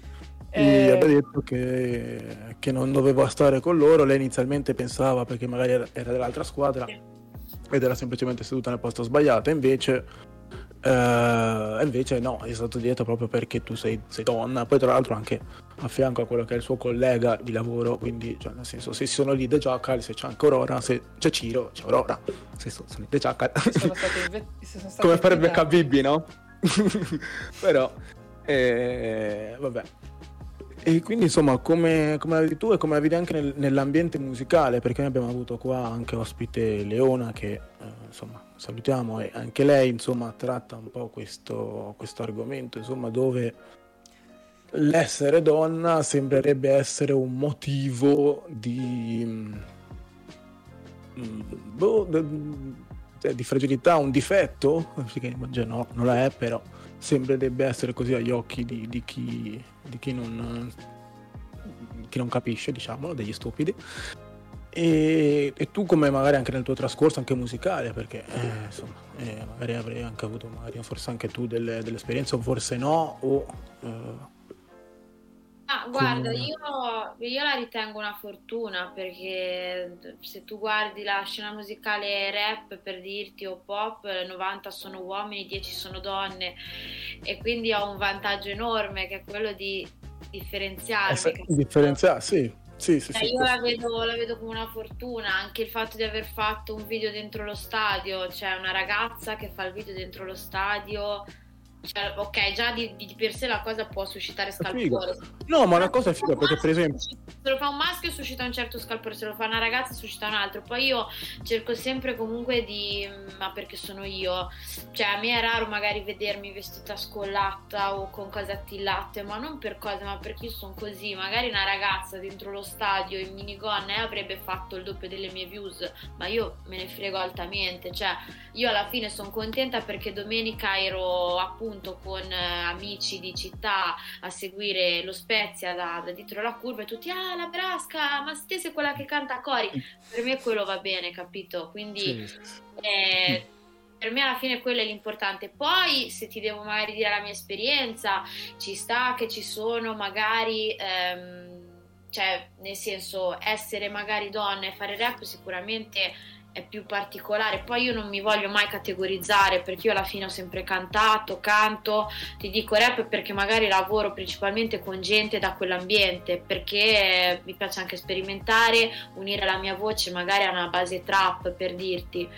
Eh, aveva detto che, che, non doveva stare con loro, lei inizialmente pensava perché magari era, era dell'altra squadra ed era semplicemente seduta nel posto sbagliato, invece Uh, invece no, è stato dietro proprio perché tu sei, sei, donna, poi tra l'altro anche a fianco a quello che è il suo collega di lavoro, quindi cioè, nel senso se sono lì The Jackal, se c'è anche Aurora, se c'è Ciro, c'è Aurora, se sono, sono The Jackal. Come farebbe Khabibbi, no? [LAUGHS] Però, eh, vabbè, e quindi insomma, come, come la vedi tu e come la vedi anche nel, nell'ambiente musicale, perché noi abbiamo avuto qua anche ospite Leona che eh, insomma salutiamo e anche lei insomma tratta un po' questo, questo argomento, insomma dove l'essere donna sembrerebbe essere un motivo di, mm, boh, cioè, di fragilità, un difetto, no, non la è però sembrerebbe essere così agli occhi di, di, chi, di chi, non, chi, non, capisce, diciamo, degli stupidi. E, e, tu come magari anche nel tuo trascorso, anche musicale, perché eh, insomma, eh, magari avrei anche avuto magari forse anche tu delle, delle esperienze o forse no, o eh, Ah, guarda, io, io, la ritengo una fortuna perché se tu guardi la scena musicale rap per dirti o pop, 90 sono uomini, 10 sono donne e quindi ho un vantaggio enorme che è quello di differenziarmi. Eh, differenziare, sì. Sì, sì, eh, sì, io la vedo, la vedo, come una fortuna, anche il fatto di aver fatto un video dentro lo stadio, cioè una ragazza che fa il video dentro lo stadio cioè, ok, già di, di, per sé la cosa può suscitare scalpore. No, ma una cosa è figa perché, per esempio, se lo fa un maschio suscita un certo scalpore, se lo fa una ragazza suscita un altro. Poi io cerco sempre comunque di. Ma perché sono io? Cioè, a me è raro magari vedermi vestita scollata o con cose attillate, ma non per cose, ma perché io sono così. Magari una ragazza dentro lo stadio in minigonna eh, avrebbe fatto il doppio delle mie views, ma io me ne frego altamente. Cioè, io alla fine sono contenta perché domenica ero appunto con eh, amici di città a seguire lo Spezia da, da dietro la curva e tutti ah la Brasca ma te sei quella che canta a cori per me quello va bene capito quindi sì. eh, per me alla fine quello è l'importante. Poi, se ti devo magari dire la mia esperienza, ci sta che ci sono magari, ehm, cioè, nel senso, essere magari donna e fare rap sicuramente è più particolare. Poi io non mi voglio mai categorizzare perché io alla fine ho sempre cantato, canto, ti dico rap perché magari lavoro principalmente con gente da quell'ambiente, perché mi piace anche sperimentare, unire la mia voce magari a una base trap per dirti.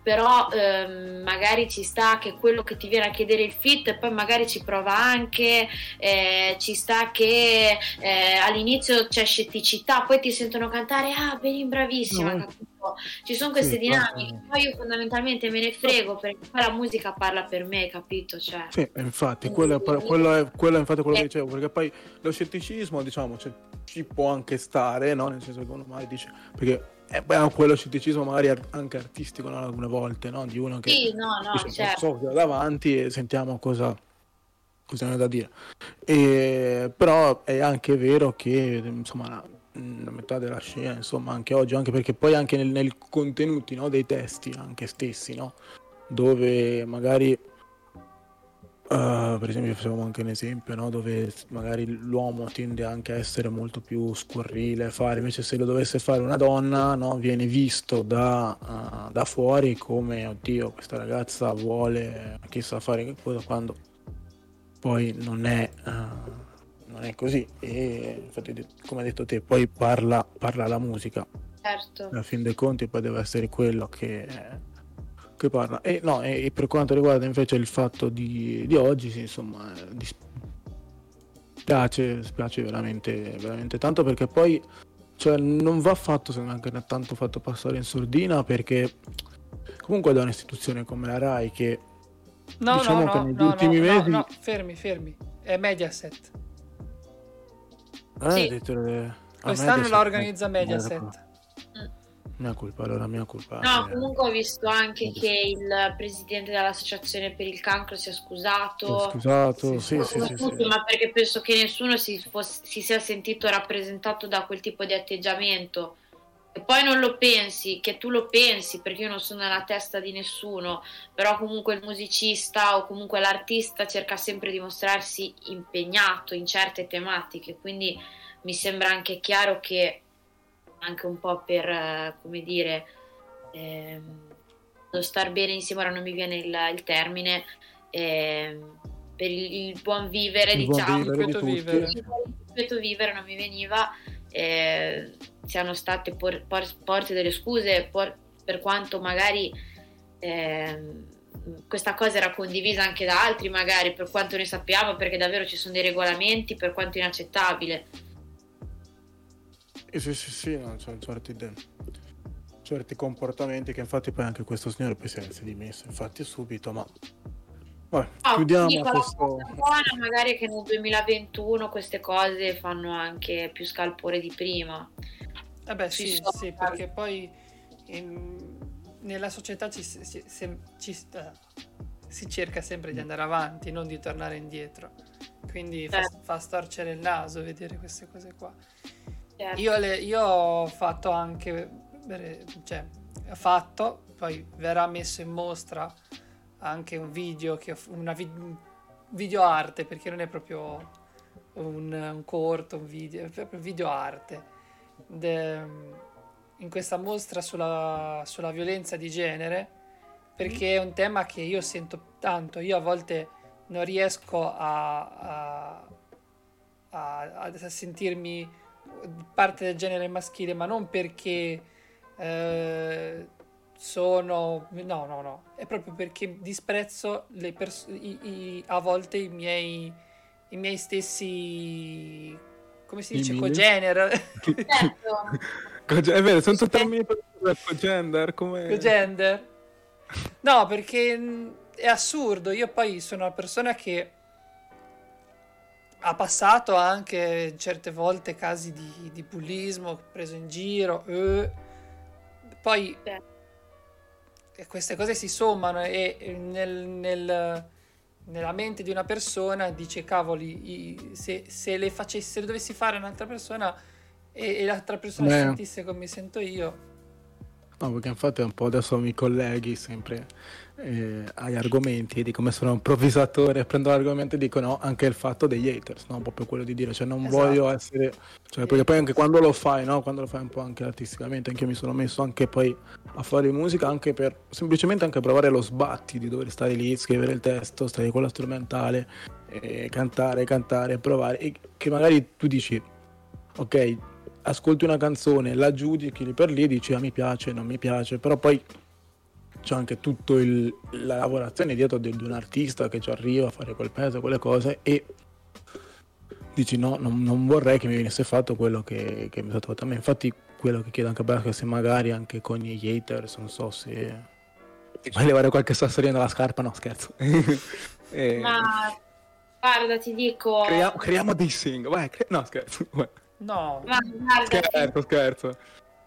Però ehm, magari ci sta che quello che ti viene a chiedere il fit, poi magari ci prova anche, eh, ci sta che eh, all'inizio c'è scetticità, poi ti sentono cantare, ah, bene, bravissima, mm. Capito? ci sono queste sì, dinamiche, poi io fondamentalmente me ne frego perché poi la musica parla per me, capito? Cioè, sì, infatti, quello è, quello, è, quello è infatti quello che eh. dicevo, perché poi lo scetticismo, diciamo, cioè, ci può anche stare, no? Nel senso che uno mai dice, perché è beh, quello scetticismo magari anche artistico no? alcune volte, no? Di uno che sì, no, no, dice, certo. so davanti e sentiamo cosa, cosa hanno da dire. E, però è anche vero che, insomma, la metà della scena, insomma, anche oggi, anche perché poi anche nel, nel contenuti no, dei testi anche stessi, no? dove magari Uh, per esempio facevamo anche un esempio no? dove magari l'uomo tende anche a essere molto più scurrile fare invece se lo dovesse fare una donna no? viene visto da, uh, da, fuori come oddio questa ragazza vuole chissà fare che cosa quando poi non è uh, non è così e infatti come hai detto te poi parla, parla la musica. Certo. Alla fin dei conti poi deve essere quello che, che parla. E, no, e per quanto riguarda invece il fatto di, di oggi sì, insomma dispiace, spiace veramente, veramente tanto perché poi cioè, non va fatto se neanche ne ha tanto fatto passare in sordina perché comunque da un'istituzione come la RAI che no, diciamo no, che negli no, ultimi mesi no, fermi fermi. È Mediaset eh, sì. le... Quest'anno la organizza Mediaset. Mia colpa, allora mia colpa. No, comunque ho visto anche che il presidente dell'associazione per il cancro si è scusato. Si è scusato, sì, sì, sì, tutti, Ma perché penso che nessuno si, fosse, si, sia sentito rappresentato da quel tipo di atteggiamento. E poi non lo pensi, che tu lo pensi, perché io non sono nella testa di nessuno, però comunque il musicista o comunque l'artista cerca sempre di mostrarsi impegnato in certe tematiche, quindi mi sembra anche chiaro che anche un po' per, eh, come dire, ehm, lo star bene insieme, ora non mi viene il, il termine, ehm, per il, il, buon vivere, il diciamo, buon vivere, di vivere. il vivere non mi veniva, eh, siano state por, por, porte delle scuse por, per quanto magari eh, questa cosa era condivisa anche da altri magari per quanto ne sappiamo perché davvero ci sono dei regolamenti per quanto inaccettabile. Sì, sì, sì, sì no, c'è certi, certi comportamenti che infatti poi anche questo signore poi si è dimesso, infatti subito, ma Vabbè, oh, chiudiamo questo... buona magari che nel 2021 queste cose fanno anche più scalpore di prima. Vabbè sì, so, sì, perché poi in, nella società ci, ci, ci, ci, uh, si cerca sempre di andare avanti, non di tornare indietro. Quindi eh. fa, fa storcere il naso vedere queste cose qua. Certo. Io, le, io, ho fatto anche, cioè, ho fatto, poi verrà messo in mostra anche un video, che, una vi, video arte, perché non è proprio un, un corto, un video, è proprio video arte. De, in questa mostra sulla, sulla, violenza di genere, perché è un tema che io sento tanto, io a volte non riesco a, a, a, a sentirmi parte del genere maschile, ma non perché eh, sono... No, no, no, è proprio perché disprezzo le pers- i, i, a volte i miei, i miei stessi... come si dice? Cogender. Certo. è vero, sono totalmente per cogender. Come... Cogender. No, perché è assurdo. Io poi sono una persona che ha passato anche certe volte casi di, di bullismo, preso in giro, eh. poi eh, queste cose si sommano e nel, nel, nella mente di una persona dice cavoli, se, se, le facessi, se le dovessi fare a un'altra persona e, e l'altra persona Beh. sentisse come mi sento io. No, perché infatti un po' adesso mi colleghi sempre eh, agli argomenti di come sono un improvvisatore prendo l'argomento e dico no anche il fatto degli haters no? proprio quello di dire cioè non esatto. voglio essere cioè, perché poi anche quando lo fai no? quando lo fai un po' anche artisticamente anche io mi sono messo anche poi a fare musica anche per semplicemente anche provare lo sbatti di dover stare lì scrivere il testo stare con la strumentale e cantare cantare provare e che magari tu dici ok ascolti una canzone la giudichi lì per lì dici ah mi piace non mi piace però poi c'è anche tutta la lavorazione dietro di, di, un artista che ci arriva a fare quel peso, quelle cose e dici no, non, non, vorrei che mi venisse fatto quello che, che mi è stato fatto a me. Infatti quello che chiedo anche a Brasca se magari anche con gli haters, non so se... Vuoi levare qualche sassolino dalla scarpa? No, scherzo. e... [LAUGHS] Eh, Ma guarda, ti dico... Creiamo, creiamo dei single, vai, cre... no scherzo. Vai. No. Ma guarda, scherzo, scherzo.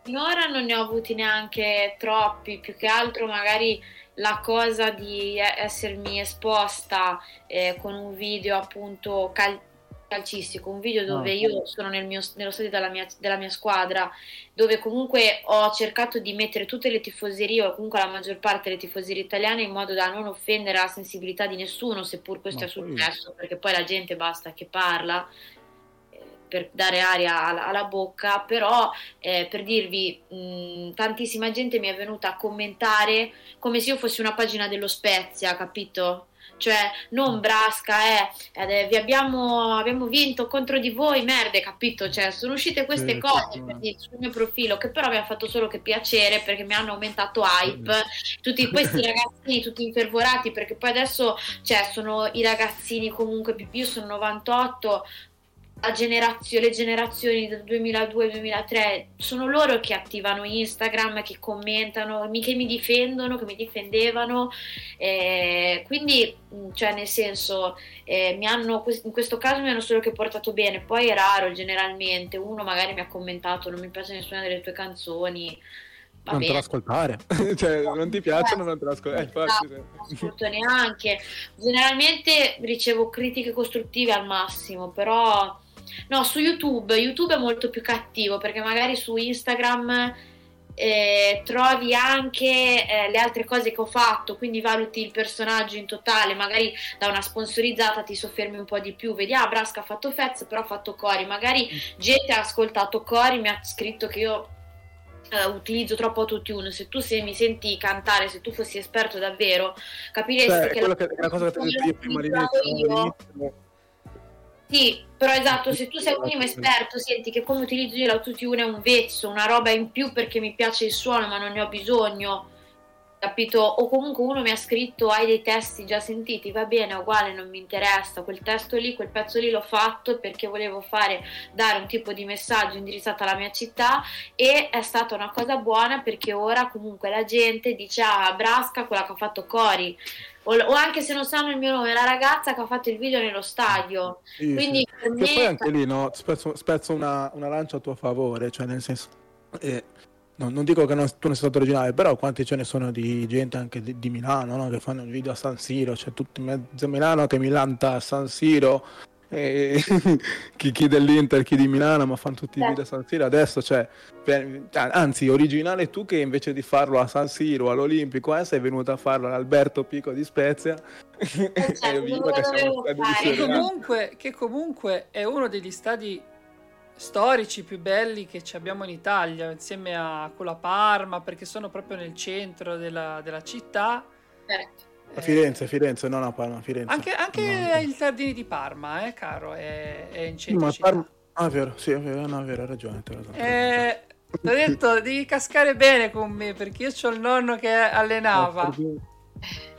Finora non ne ho avuti neanche troppi, più che altro magari la cosa di essermi esposta eh, con un video appunto cal- calcistico, un video dove io sono nel mio, nello stadio della mia, della mia, squadra, dove comunque ho cercato di mettere tutte le tifoserie o comunque la maggior parte delle tifoserie italiane in modo da non offendere la sensibilità di nessuno, seppur questo Ma è successo, poi... perché poi la gente basta che parla per dare aria alla, alla bocca, però eh, per dirvi, mh, tantissima gente mi è venuta a commentare come se io fossi una pagina dello Spezia, capito? cioè non Brasca è eh, vi abbiamo, abbiamo, vinto contro di voi, merde, capito? Cioè sono uscite queste sì, cose sì. sul mio profilo che però mi ha fatto solo che piacere perché mi hanno aumentato hype, tutti questi [LAUGHS] ragazzini tutti infervorati perché poi adesso cioè, sono i ragazzini comunque più io sono 98 generazio, le generazioni del 2002-2003 sono loro che attivano Instagram, che commentano, che mi difendono, che mi difendevano. Eh, quindi, mm, cioè, nel senso, eh, mi hanno, in questo caso mi hanno solo che portato bene. Poi è raro, generalmente, uno magari mi ha commentato, non mi piace nessuna delle tue canzoni. Va non bene. te l'ascoltare, [LAUGHS] cioè non ti piacciono, non te l'ascoltare. Eh, esatto, non ascolto neanche. Generalmente ricevo critiche costruttive al massimo, però No, su YouTube, YouTube è molto più cattivo perché magari su Instagram eh, trovi anche eh, le altre cose che ho fatto, quindi valuti il personaggio in totale, magari da una sponsorizzata ti soffermi un po' di più, vedi, ah Brasca ha fatto Fez, però ha fatto Cori, magari gente ha ascoltato Cori, mi ha scritto che io Uh, utilizzo troppo autotune, se tu se mi senti cantare, se tu fossi esperto davvero, capiresti cioè, che, la, che la cosa che ti ho detto [LAUGHS] io prima all'inizio, sì, però esatto, se tu sei un minimo esperto, senti che come utilizzo io l'autotune è un vezzo, una roba in più perché mi piace il suono ma non ne ho bisogno, capito? O comunque uno mi ha scritto hai dei testi già sentiti, va bene, uguale, non mi interessa, quel testo lì, quel pezzo lì l'ho fatto perché volevo fare, dare un tipo di messaggio indirizzato alla mia città e è stata una cosa buona perché ora comunque la gente dice ah, Brasca, quella che ha fatto Cori, o, o, anche se non sanno il mio nome, la ragazza che ha fatto il video nello stadio. Sì, Quindi sì. Me... poi anche lì no, spezzo, spezzo una, una, lancia a tuo favore, cioè nel senso... Eh, no, non dico che non, tu non sei stato originale, però quanti ce ne sono di gente anche di, di Milano no? che fanno il video a San Siro, cioè tutti mezzo Milano che mi lanta a San Siro e [LAUGHS] chi, chi, dell'Inter, chi di Milano, ma fanno tutti i video a San Siro. Adesso c'è, cioè, anzi, originale tu che invece di farlo a San Siro, all'Olimpico, eh, sei venuto a farlo all'Alberto Pico di Spezia. [LAUGHS] Eh, certo, che, comunque, che comunque è uno degli stadi storici più belli che abbiamo in Italia, insieme a quella Parma, perché sono proprio nel centro della, della città. Certo a Firenze, Firenze, non a Parma, Firenze. Anche, anche no. il Tardini di Parma, eh, caro, è, è in centro Ma Parma... Ah, vero, sì, è vero, no, è vero, hai ragione. Eh, ti ho detto, devi cascare bene con me, perché io ho il nonno che allenava.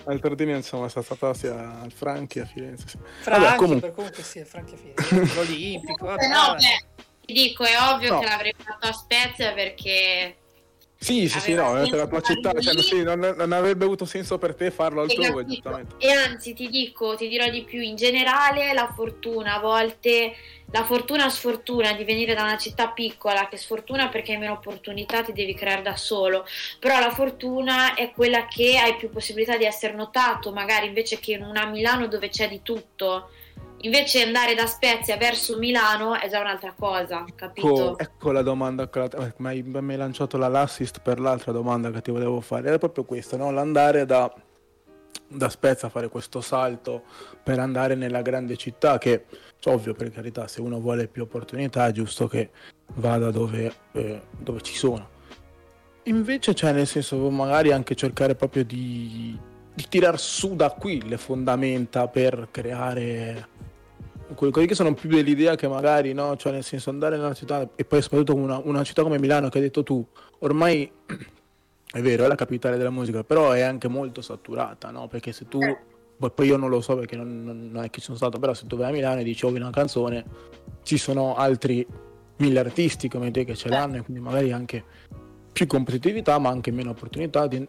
Al Tardini, insomma, è stata sia al Franchi a Firenze. Sì. Franchi, vabbè, comunque... comunque sì, Franchi a Firenze, l'Olimpico. Vabbè, no, beh, ti dico, è ovvio no. che l'avrei fatto a Spezia perché sì, sì, sì, no, la tua città, cioè, sì, non, non, avrebbe avuto senso per te farlo altrove, giustamente. E anzi, ti dico, ti dirò di più, in generale la fortuna a volte, la fortuna sfortuna di venire da una città piccola, che sfortuna perché hai meno opportunità, ti devi creare da solo, però la fortuna è quella che hai più possibilità di essere notato, magari invece che in una Milano dove c'è di tutto Invece andare da Spezia verso Milano è già un'altra cosa, capito? Ecco, ecco la domanda, eh, mi hai lanciato l'assist per l'altra domanda che ti volevo fare, era proprio questa, no? l'andare da, da Spezia a fare questo salto per andare nella grande città, che ovvio per carità, se uno vuole più opportunità è giusto che vada dove, eh, dove ci sono. Invece, cioè, nel senso, magari anche cercare proprio di, di tirar su da qui le fondamenta per creare quelli che sono più dell'idea che magari, no? Cioè nel senso andare nella città e poi soprattutto una, una città come Milano che hai detto tu, ormai [CLEARS THROAT] è vero, è la capitale della musica, però è anche molto saturata, no? Perché se tu, poi io non lo so perché non, non è che ci sono stato, però se tu vai a Milano e dici oh una canzone, ci sono altri mille artisti come te che ce l'hanno e quindi magari anche più competitività ma anche meno opportunità di,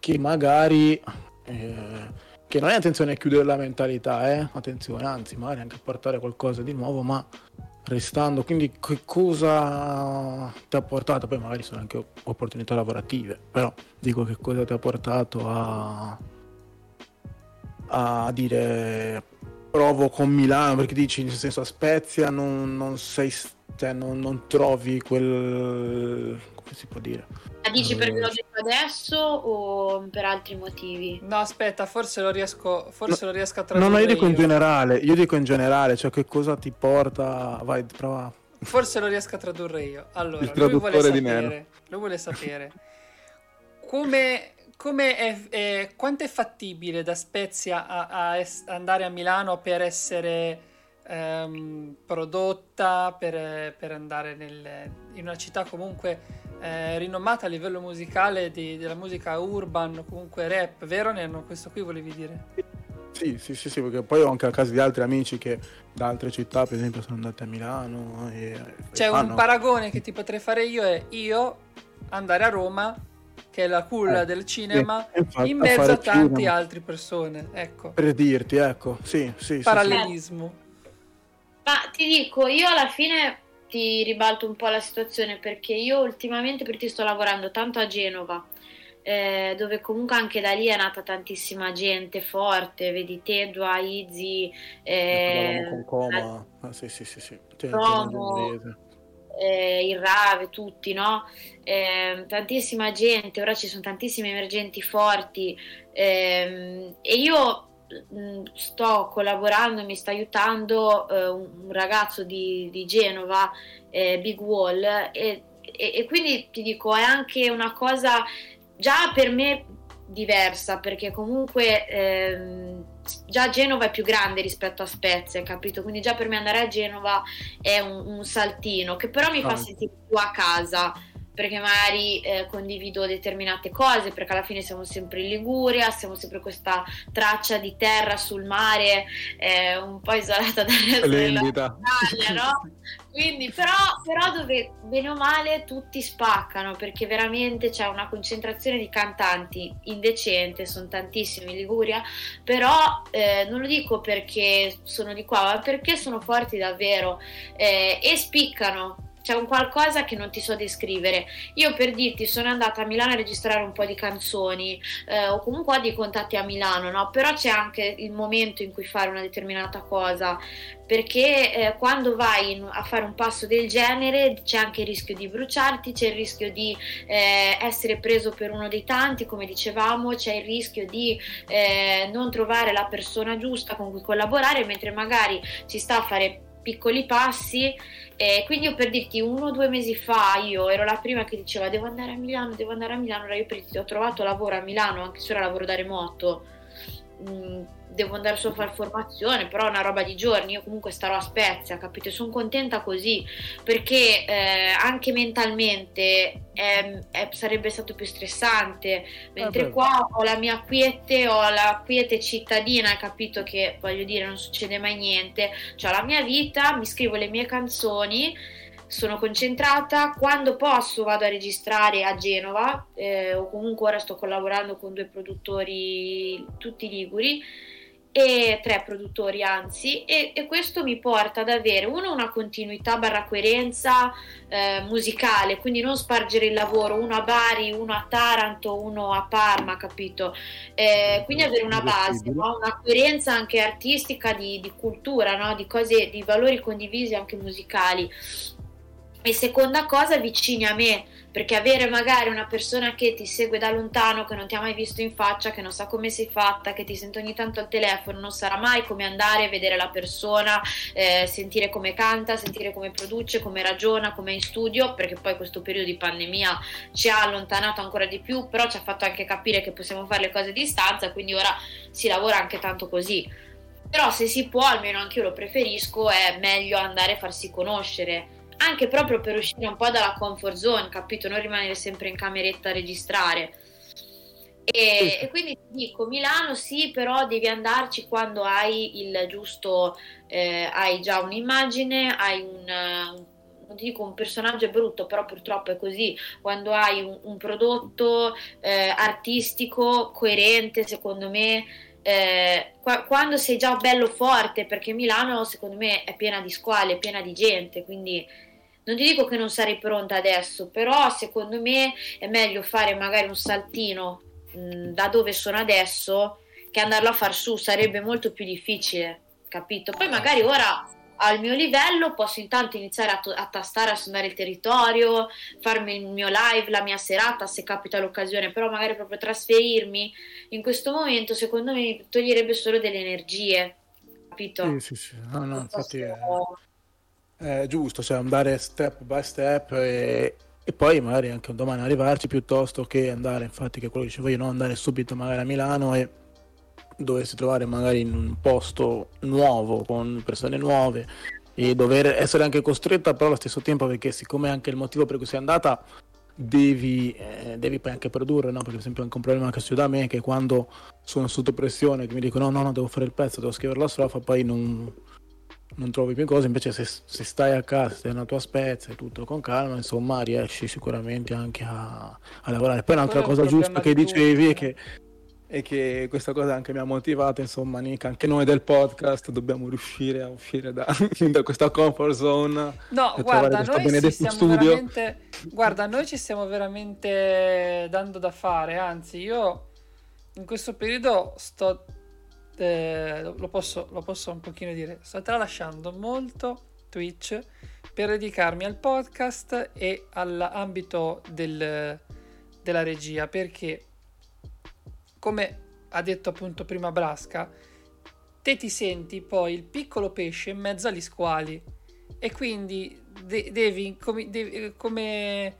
che magari eh, che non è attenzione a chiudere la mentalità eh? attenzione anzi magari anche a portare qualcosa di nuovo ma restando quindi che cosa ti ha portato poi magari sono anche opportunità lavorative però dico che cosa ti ha portato a a dire provo con Milano perché dici nel senso a Spezia non, non sei cioè non, non, trovi quel come si può dire la dici perché eh, l'ho detto adesso o per altri motivi? No, aspetta, forse lo riesco, forse no, lo riesco a tradurre. No, no, io dico io. in generale, io dico in generale, cioè che cosa ti porta, vai, prova. Forse lo riesco a tradurre io. Allora, Il lui vuole sapere, lui vuole sapere come come è, è, quanto è fattibile da Spezia a, a es- andare a Milano per essere ehm, prodotta, per, per andare nel, in una città comunque eh, rinomata a livello musicale di, della musica urban, comunque rap, vero Nenno? Questo qui volevi dire? Sì, sì, sì, sì, perché poi ho anche a casa di altri amici che da altre città, per esempio, sono andati a Milano. E, C'è un paragone che ti potrei fare io è io andare a Roma che è la culla eh, del cinema, sì, infatti, in mezzo a, a tante altre persone. Ecco. Per dirti, ecco, sì, sì. Parallelismo. Sì, Ma ti dico, io alla fine ti ribalto un po' la situazione perché io ultimamente perché sto lavorando tanto a Genova. Eh, dove comunque anche da lì è nata tantissima gente forte, vedi Tedua, Izzy, eh, con Coma, ah, sì, sì, sì, sì. Promo, eh, il Rave, tutti, no? Eh, tantissima gente, ora ci sono tantissimi emergenti forti eh, e io sto collaborando, mi sta aiutando eh, un, ragazzo di, di Genova, eh, Big Wall, e, e, e quindi ti dico, è anche una cosa già per me diversa perché comunque ehm, già Genova è più grande rispetto a Spezia, capito? Quindi già per me andare a Genova è un, un saltino che però mi fa sentire più a casa perché magari eh, condivido determinate cose, perché alla fine siamo sempre in Liguria, siamo sempre questa traccia di terra sul mare, eh, un po' isolata dal resto dell'Italia, no? [LAUGHS] Quindi, però, però, dove bene o male tutti spaccano, perché veramente c'è una concentrazione di cantanti indecente, sono tantissimi in Liguria, però eh, non lo dico perché sono di qua, ma perché sono forti davvero eh, e spiccano c'è un qualcosa che non ti so descrivere. Io per dirti sono andata a Milano a registrare un po' di canzoni eh, o comunque ho dei contatti a Milano, no? Però c'è anche il momento in cui fare una determinata cosa, perché eh, quando vai in, a fare un passo del genere c'è anche il rischio di bruciarti, c'è il rischio di eh, essere preso per uno dei tanti, come dicevamo, c'è il rischio di eh, non trovare la persona giusta con cui collaborare, mentre magari ci sta a fare piccoli passi. E quindi io per dirti uno o due mesi fa io ero la prima che diceva devo andare a Milano, devo andare a Milano, ora io per dirti ho trovato lavoro a Milano, anche se ora lavoro da remoto. Mm, devo andare solo a fare formazione, però è una roba di giorni, io comunque starò a Spezia, capito? Sono contenta così, perché eh, anche mentalmente è, è, sarebbe stato più stressante, mentre ah, qua ho la mia quiete, ho la quiete cittadina, capito? Che voglio dire non succede mai niente, ho la mia vita, mi scrivo le mie canzoni, sono concentrata, quando posso vado a registrare a Genova eh, o comunque ora sto collaborando con due produttori tutti liguri e tre produttori anzi e, e, questo mi porta ad avere uno una continuità barra coerenza eh, musicale quindi non spargere il lavoro uno a Bari uno a Taranto uno a Parma capito eh, quindi avere una base no? una coerenza anche artistica di, di cultura no? di cose di valori condivisi anche musicali e seconda cosa vicini a me perché avere magari una persona che ti segue da lontano, che non ti ha mai visto in faccia, che non sa come sei fatta, che ti sente ogni tanto al telefono, non sarà mai come andare a vedere la persona, eh, sentire come canta, sentire come produce, come ragiona, come è in studio, perché poi questo periodo di pandemia ci ha allontanato ancora di più, però ci ha fatto anche capire che possiamo fare le cose a distanza, quindi ora si lavora anche tanto così. Però se si può, almeno anche io lo preferisco, è meglio andare a farsi conoscere anche proprio per uscire un po' dalla comfort zone, capito? Non rimanere sempre in cameretta a registrare. E, e, quindi ti dico Milano sì, però devi andarci quando hai il giusto, eh, hai già un'immagine, hai un, non ti dico un personaggio è brutto, però purtroppo è così, quando hai un, un prodotto eh, artistico coerente, secondo me, eh, qua, quando sei già bello forte, perché Milano secondo me è piena di squali, è piena di gente, quindi non ti dico che non sarei pronta adesso, però secondo me è meglio fare magari un saltino mh, da dove sono adesso che andarlo a far su sarebbe molto più difficile, capito? Poi magari ora al mio livello posso intanto iniziare a, to- a tastare, a suonare il territorio, farmi il mio live, la mia serata se capita l'occasione, però magari proprio trasferirmi in questo momento secondo me mi toglierebbe solo delle energie, capito? Sì, sì, sì, no, no, infatti è, è giusto, cioè andare step by step e e poi magari anche un domani arrivarci piuttosto che andare, infatti che quello che dicevo io, no? andare subito magari a Milano e doversi trovare magari in un posto nuovo, con persone nuove e dover essere anche costretta però allo stesso tempo perché siccome anche il motivo per cui sei andata devi, eh, devi poi anche produrre, no? per esempio anche un problema che succede a me è che quando sono sotto pressione che mi dicono no no no devo fare il pezzo, devo scrivere la strofa, poi non, non trovi più cose, invece se, se stai a casa, stai nella tua spezia e tutto con calma, insomma riesci sicuramente anche a, a lavorare. Poi un'altra cosa giusta che dicevi è che, è che questa cosa anche mi ha motivato, insomma Nica, anche noi del podcast dobbiamo riuscire a uscire da, [LAUGHS] da questa comfort zone. No, guarda noi, guarda, noi ci stiamo veramente dando da fare, anzi io in questo periodo sto eh, lo, posso, lo posso un pochino dire, sto tralasciando molto Twitch per dedicarmi al podcast e all'ambito del, della regia perché come ha detto appunto prima Brasca te ti senti poi il piccolo pesce in mezzo agli squali e quindi de- devi, come, devi, come,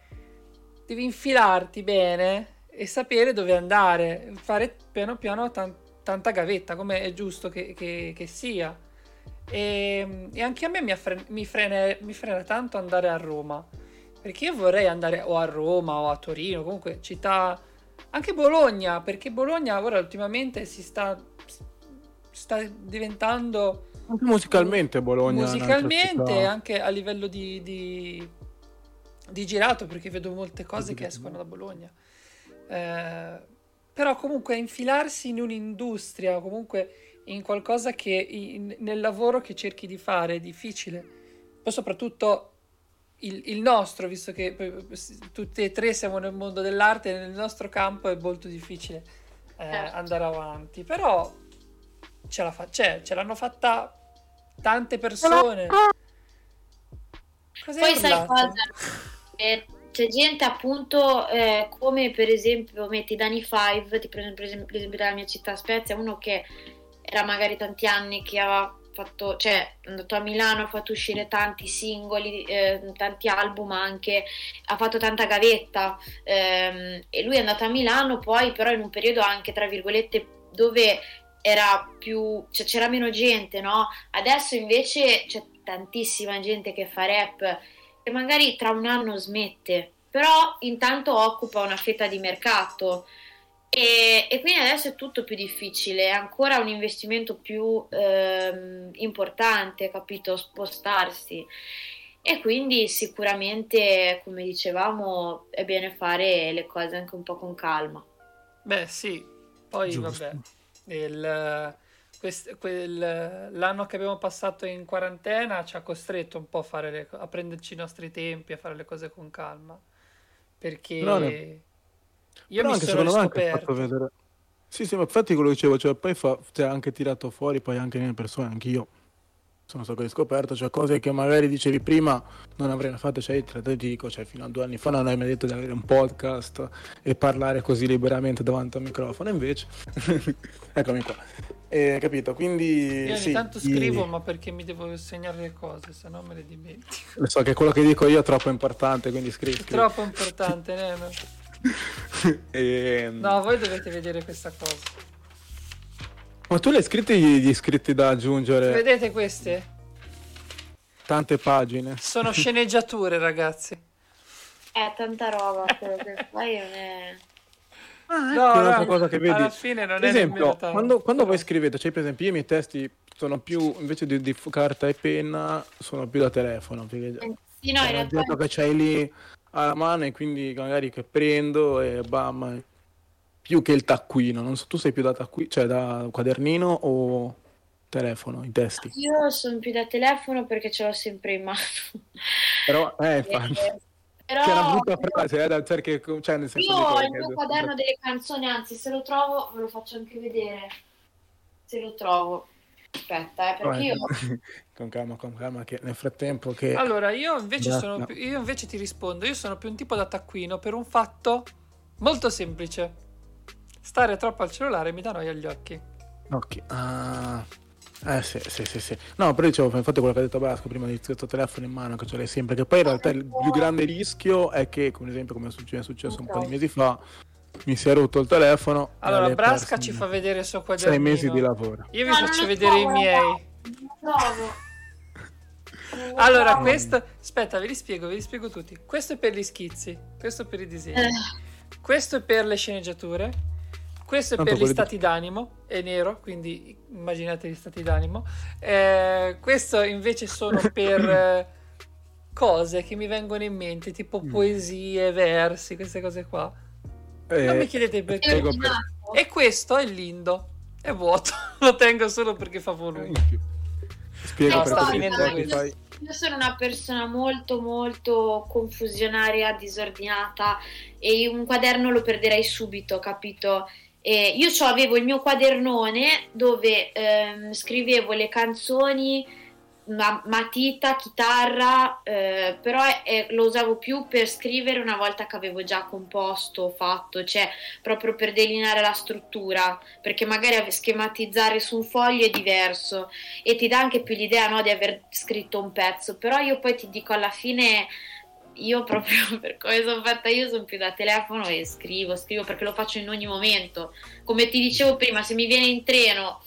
devi infilarti bene e sapere dove andare fare piano piano tanto tanta gavetta, come è giusto che, che, che sia. E, e, anche a me mi, affre, mi, frena, mi, frena, tanto andare a Roma, perché io vorrei andare o a Roma o a Torino, comunque città, anche Bologna, perché Bologna ora ultimamente si sta, sta diventando... Anche musicalmente Bologna. Musicalmente, anche a livello di, di, di, girato, perché vedo molte cose che escono da Bologna. Eh, però comunque infilarsi in un'industria, comunque in qualcosa che in, nel lavoro che cerchi di fare è difficile. Poi soprattutto il, il, nostro, visto che tutti e tre siamo nel mondo dell'arte, nel nostro campo è molto difficile eh, certo. andare avanti. Però ce, la fa- cioè, ce l'hanno fatta tante persone. Cos'è Poi sai cosa? C'è gente appunto eh, come per esempio metti Dani Five, ti prendo per esempio dalla mia città Spezia, uno che era magari tanti anni che aveva fatto, cioè è andato a Milano, ha fatto uscire tanti singoli, eh, tanti album anche, ha fatto tanta gavetta ehm, e lui è andato a Milano poi però in un periodo anche tra virgolette dove era più, cioè c'era meno gente, no? Adesso invece c'è tantissima gente che fa rap e magari tra un anno smette, però intanto occupa una fetta di mercato e, e quindi adesso è tutto più difficile, è ancora un investimento più ehm, importante, capito, spostarsi. E quindi sicuramente, come dicevamo, è bene fare le cose anche un po' con calma. Beh, sì, poi Giusto. vabbè, il, quest, quel, l'anno che abbiamo passato in quarantena ci ha costretto un po' a, fare le, a prenderci i nostri tempi, a fare le cose con calma. Perché no, no. io mi sono riscoperto. Vedere... Sì, sì, ma infatti quello che dicevo, cioè poi fa, cioè, anche tirato fuori, poi anche nelle persone, anch'io sono stato riscoperto, cioè cose che magari dicevi prima non avrei fatto, cioè te dico, cioè fino a due anni fa non hai mai detto di avere un podcast e parlare così liberamente davanti al microfono, invece [LAUGHS] eccomi qua. Eh, capito? Quindi io ogni sì, tanto scrivo, i... ma perché mi devo segnare le cose, se no me le dimentico. Lo so che quello che dico io è troppo importante, quindi scrivi. È troppo importante, Neno. e... [LAUGHS] Ehm, no, voi dovete vedere questa cosa. Ma tu le hai scritte gli iscritti da aggiungere? Vedete queste? Tante pagine. Sono sceneggiature, [LAUGHS] ragazzi. È tanta roba quello che fai non è... Ah, ecco no, un'altra no, cosa che vedi. Alla fine non per è esempio, quando, quando voi scrivete, cioè per esempio io i miei testi sono più, invece di, di carta e penna, sono più da telefono. Perché eh, sì, no, in realtà... che c'hai lì alla mano e quindi magari che prendo e bam, più che il taccuino. Non so, tu sei più da taccuino, cioè da quadernino o telefono, i testi? Io sono più da telefono perché ce l'ho sempre in mano. Però, eh, infatti. Eh, però... C'è una brutta frase, eh, perché, cioè, nel senso Io ho il mio quaderno delle canzoni, anzi, se lo trovo ve lo faccio anche vedere. Se lo trovo. Aspetta, eh, perché io... [LAUGHS] con calma, con calma, che nel frattempo che... Allora, io invece, sono più, io invece ti rispondo, io sono più un tipo da taccuino per un fatto molto semplice. Stare troppo al cellulare mi dà noia agli occhi. Ok, ah... Eh sì, sì, sì, sì. No, però dicevo, infatti quello che ha detto Basco prima di questo telefono in mano che ce l'hai sempre, che poi in realtà il più grande rischio è che, come esempio come è successo un po' di mesi fa, mi si è rotto il telefono. Allora, Brasca ci fa vedere il suo quadernino. Sei mesi di lavoro. Io vi faccio vedere i miei. Allora, questo... Aspetta, ve li spiego, ve li spiego tutti. Questo è per gli schizzi, questo è per i disegni. Eh. Questo è per le sceneggiature. Questo è Tanto per gli stati di... d'animo, è nero, quindi immaginate gli stati d'animo. Eh, questo invece sono [LAUGHS] per eh, cose che mi vengono in mente, tipo mm. poesie, versi, queste cose qua. Eh, non mi chiedete perché. Per... E questo è lindo, è vuoto, [LAUGHS] lo tengo solo perché fa volume. Spiego no, sta finendo Io sono una persona molto molto confusionaria, disordinata e un quaderno lo perderei subito, capito? E io avevo il mio quadernone dove ehm, scrivevo le canzoni ma- matita, chitarra, eh, però è, lo usavo più per scrivere una volta che avevo già composto, fatto, cioè proprio per delineare la struttura, perché magari schematizzare su un foglio è diverso e ti dà anche più l'idea no, di aver scritto un pezzo, però io poi ti dico alla fine io proprio [LAUGHS] per come sono fatta io sono più da telefono e scrivo, scrivo perché lo faccio in ogni momento. Come ti dicevo prima, se mi viene in treno,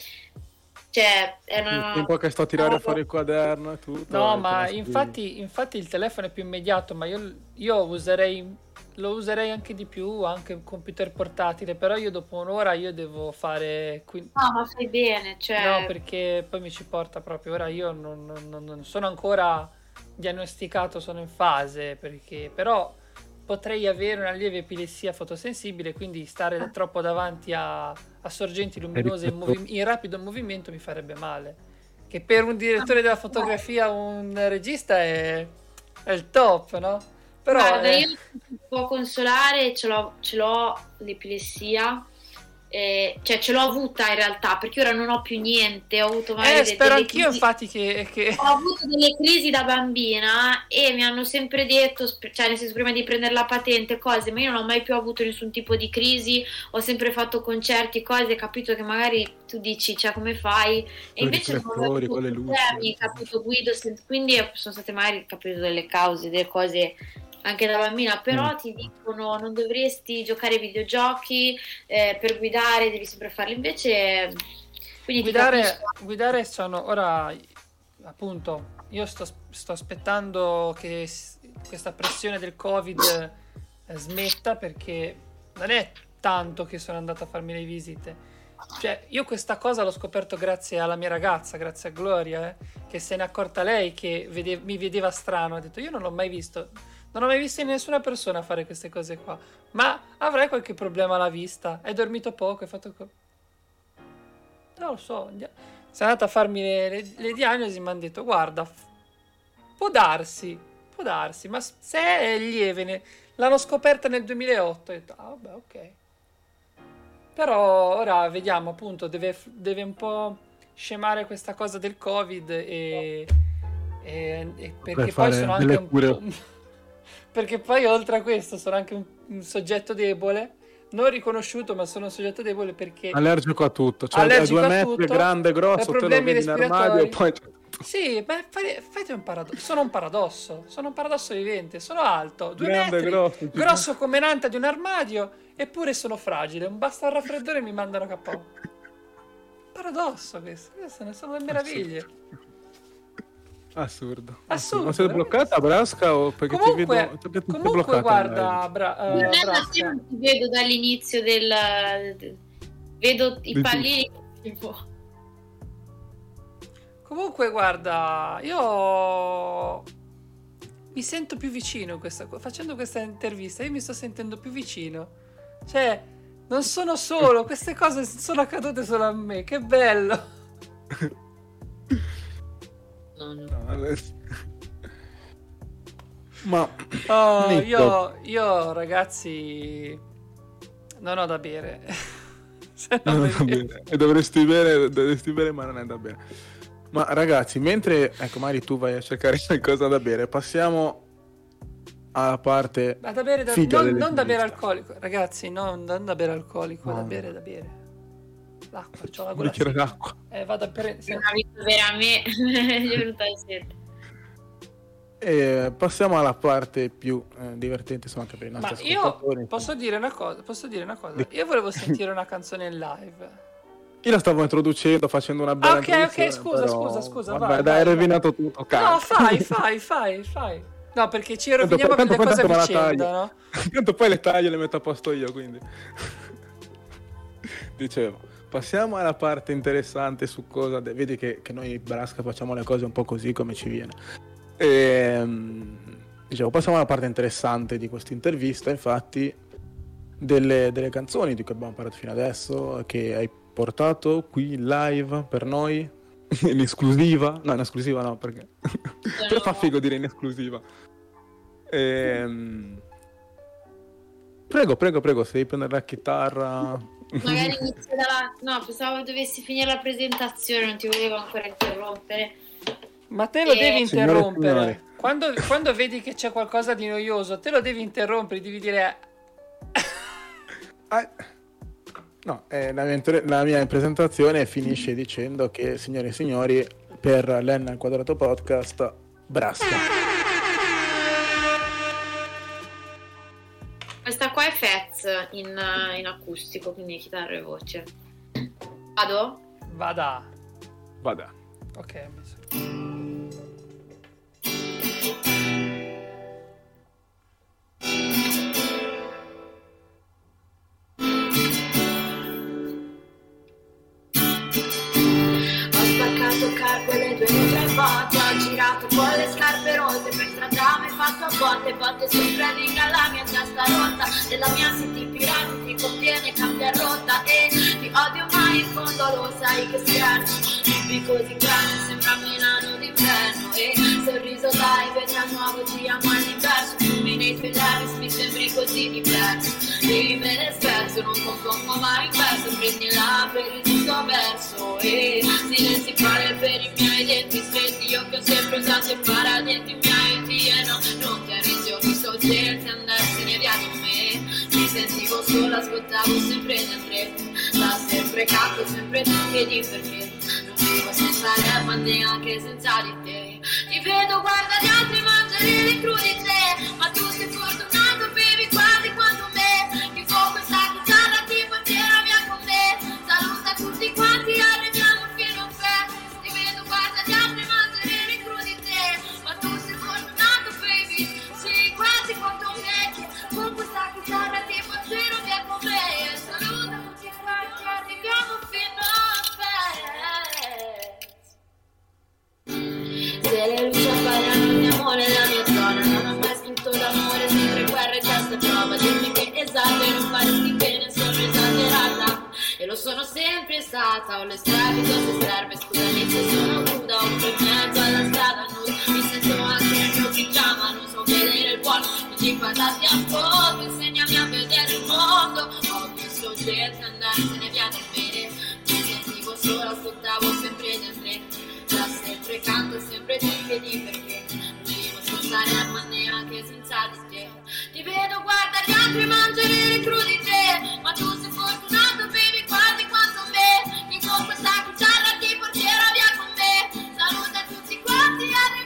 cioè è una... Il tempo che sto a tirare fuori il quaderno e tutto. No, ma infatti, infatti, il telefono è più immediato, ma io, io userei, lo userei anche di più, anche un computer portatile, però io dopo un'ora io devo fare... No, ma fai bene, cioè... No, perché poi mi ci porta proprio, ora io non, non, non sono ancora diagnosticato sono in fase, perché però potrei avere una lieve epilessia fotosensibile, quindi stare troppo davanti a, a sorgenti luminose in, movi- in, rapido movimento mi farebbe male. Che per un direttore della fotografia, un regista è, è il top, no? Però Guarda, è... io può consolare, ce l'ho, ce l'ho l'epilessia eh, cioè ce l'ho avuta in realtà perché ora non ho più niente ho avuto magari eh, spero anch'io crisi. infatti che, che, ho avuto delle crisi da bambina e mi hanno sempre detto cioè nel senso prima di prendere la patente cose ma io non ho mai più avuto nessun tipo di crisi ho sempre fatto concerti cose capito che magari tu dici cioè come fai e invece non ho avuto problemi capito guido quindi sono state magari capito delle cause delle cose anche da bambina, però mm. ti dicono non dovresti giocare ai videogiochi, eh, per guidare devi sempre farlo, invece... guidare, guidare sono ora, appunto, io sto, sto aspettando che questa pressione del Covid eh, smetta perché non è tanto che sono andato a farmi le visite. Cioè, io questa cosa l'ho scoperto grazie alla mia ragazza, grazie a Gloria, eh, che se n'è accorta lei che vede, mi vedeva strano. Ha detto: Io non l'ho mai visto non ho mai visto nessuna persona fare queste cose qua. Ma avrai qualche problema alla vista? Hai dormito poco? Hai fatto... Co- non lo so. Sono andata a farmi le, le, le diagnosi e mi hanno detto, guarda, può darsi, può darsi, ma se è lieve, ne... l'hanno scoperta nel 2008. Ho detto, ah, vabbè, ok. Però ora vediamo, appunto, deve, deve un po' scemare questa cosa del Covid e... e, e perché poi sono anche un po'... Perché poi oltre a questo sono anche un, un soggetto debole non riconosciuto, ma sono un soggetto debole perché allergico a tutto, cioè allergico due metri, tutto, grande, grosso, te lo vedi in armadio poi Sì, beh, fate un paradosso. Sono un paradosso, sono un paradosso vivente, sono alto, due grande, metri, grosso, grosso come l'anta di un armadio, eppure sono fragile, basta il raffreddore e mi mandano KO. Paradosso questo, queste ne sono le meraviglie. Assurdo. Assurdo. Ma sei bloccata Brasca o perché comunque, ti vedo perché comunque guarda, bra- uh, non non ti vedo dall'inizio del vedo i pallini tipo Comunque guarda, io mi sento più vicino questa, facendo questa intervista, io mi sto sentendo più vicino. Cioè, non sono solo, queste cose sono accadute solo a me, che bello. [LAUGHS] No, no. [LAUGHS] Ma oh, io, io, ragazzi, non ho da bere. [LAUGHS] non è da bere. E dovresti bere, dovresti bere, ma non è da bere. Ma ragazzi, mentre ecco, magari tu vai a cercare [LAUGHS] qualcosa da bere, passiamo alla parte. Ma da bere, da, non, non da bere alcolico, ragazzi, non, non da bere alcolico, no. da bere, da bere. L'acqua, c'ho la gola. Un d'acqua. Eh, vado a prendere. Non ha visto bere a me, gli è venuta la sete. E passiamo alla parte più eh, divertente, insomma, anche per i nostri Ma io posso dire una cosa, posso dire una cosa. Io volevo sentire una canzone in live. Io la stavo introducendo, facendo una bella Ok, ok, scusa, però... scusa, scusa. Vabbè, vai, dai, hai rovinato tutto. Cazzo. No, fai, fai, fai, fai. No, perché ci roviniamo tanto, le cose a vicenda, no? [LAUGHS] Tanto poi le taglio le metto a posto io, quindi. [LAUGHS] Dicevo, passiamo alla parte interessante su cosa... De... Vedi che, che noi Brasca facciamo le cose un po' così come ci viene. Ehm, dicevo, passiamo alla parte interessante di questa intervista, infatti, delle, delle canzoni di cui abbiamo parlato fino adesso, che hai portato qui live per noi, [LAUGHS] in esclusiva. No, in esclusiva no, perché... [LAUGHS] per fa figo dire in esclusiva. Ehm... Prego, prego, prego, se devi prendere la chitarra... Magari [LAUGHS] inizio dalla... No, pensavo dovessi finire la presentazione, non ti volevo ancora interrompere. Ma te lo e... devi interrompere. Quando, quando, vedi che c'è qualcosa di noioso, te lo devi interrompere, devi dire... ah. No, eh, la, mia, la, mia, presentazione finisce dicendo che, signore e signori, per l'N al quadrato podcast, Brasca. In, in acustico, quindi chitarra e voce. Vado? Vada. Vada. Ok, messo. Volte volte sopravviga la mia testa rotta della mia city pirata ti conviene cambiare rotta e ti odio mai in fondo lo sai che scherzo. Vivi così grande sembra Milano d'inverno e sorriso dai vedi a nuovo ti amo all'inverso fumi nei tuoi labi mi sembri così diverso. E me ne scherzo non compongo mai in verso prendila per il giusto verso e silenzi quale per i miei denti stretti io che ho sempre usato i paradenti miei sentivo sola ascoltavo sempre di Andrea da sempre canto sempre tu chiedi perché non vivo senza lei ma neanche senza di te. Ti vedo guarda gli altri mangiare le crudite ma tu sei fortunato bevi quasi quanto me. Ti fuoco questa chitarra ti porterà via con me saluta tutti quanti arriviamo se le luci appaiano il mio amore la mia zona non ho mai scritto d'amore sempre guerra e testa prova dimmi che esatto e non faresti bene sono esagerata. E lo sono sempre stata ho le strade cose serve scusami se sono nuda o per mezzo alla strada nuda mi sento anche nel mio pigiama non so vedere il buono non ti guardati a foto vedi perché non vivo senza ma neanche senza di te ti vedo guarda gli altri mangiare le crudite ma tu sei fortunato baby quasi quanto me che con questa chitarra ti porterà via con me. Saluta tutti quanti arriviamo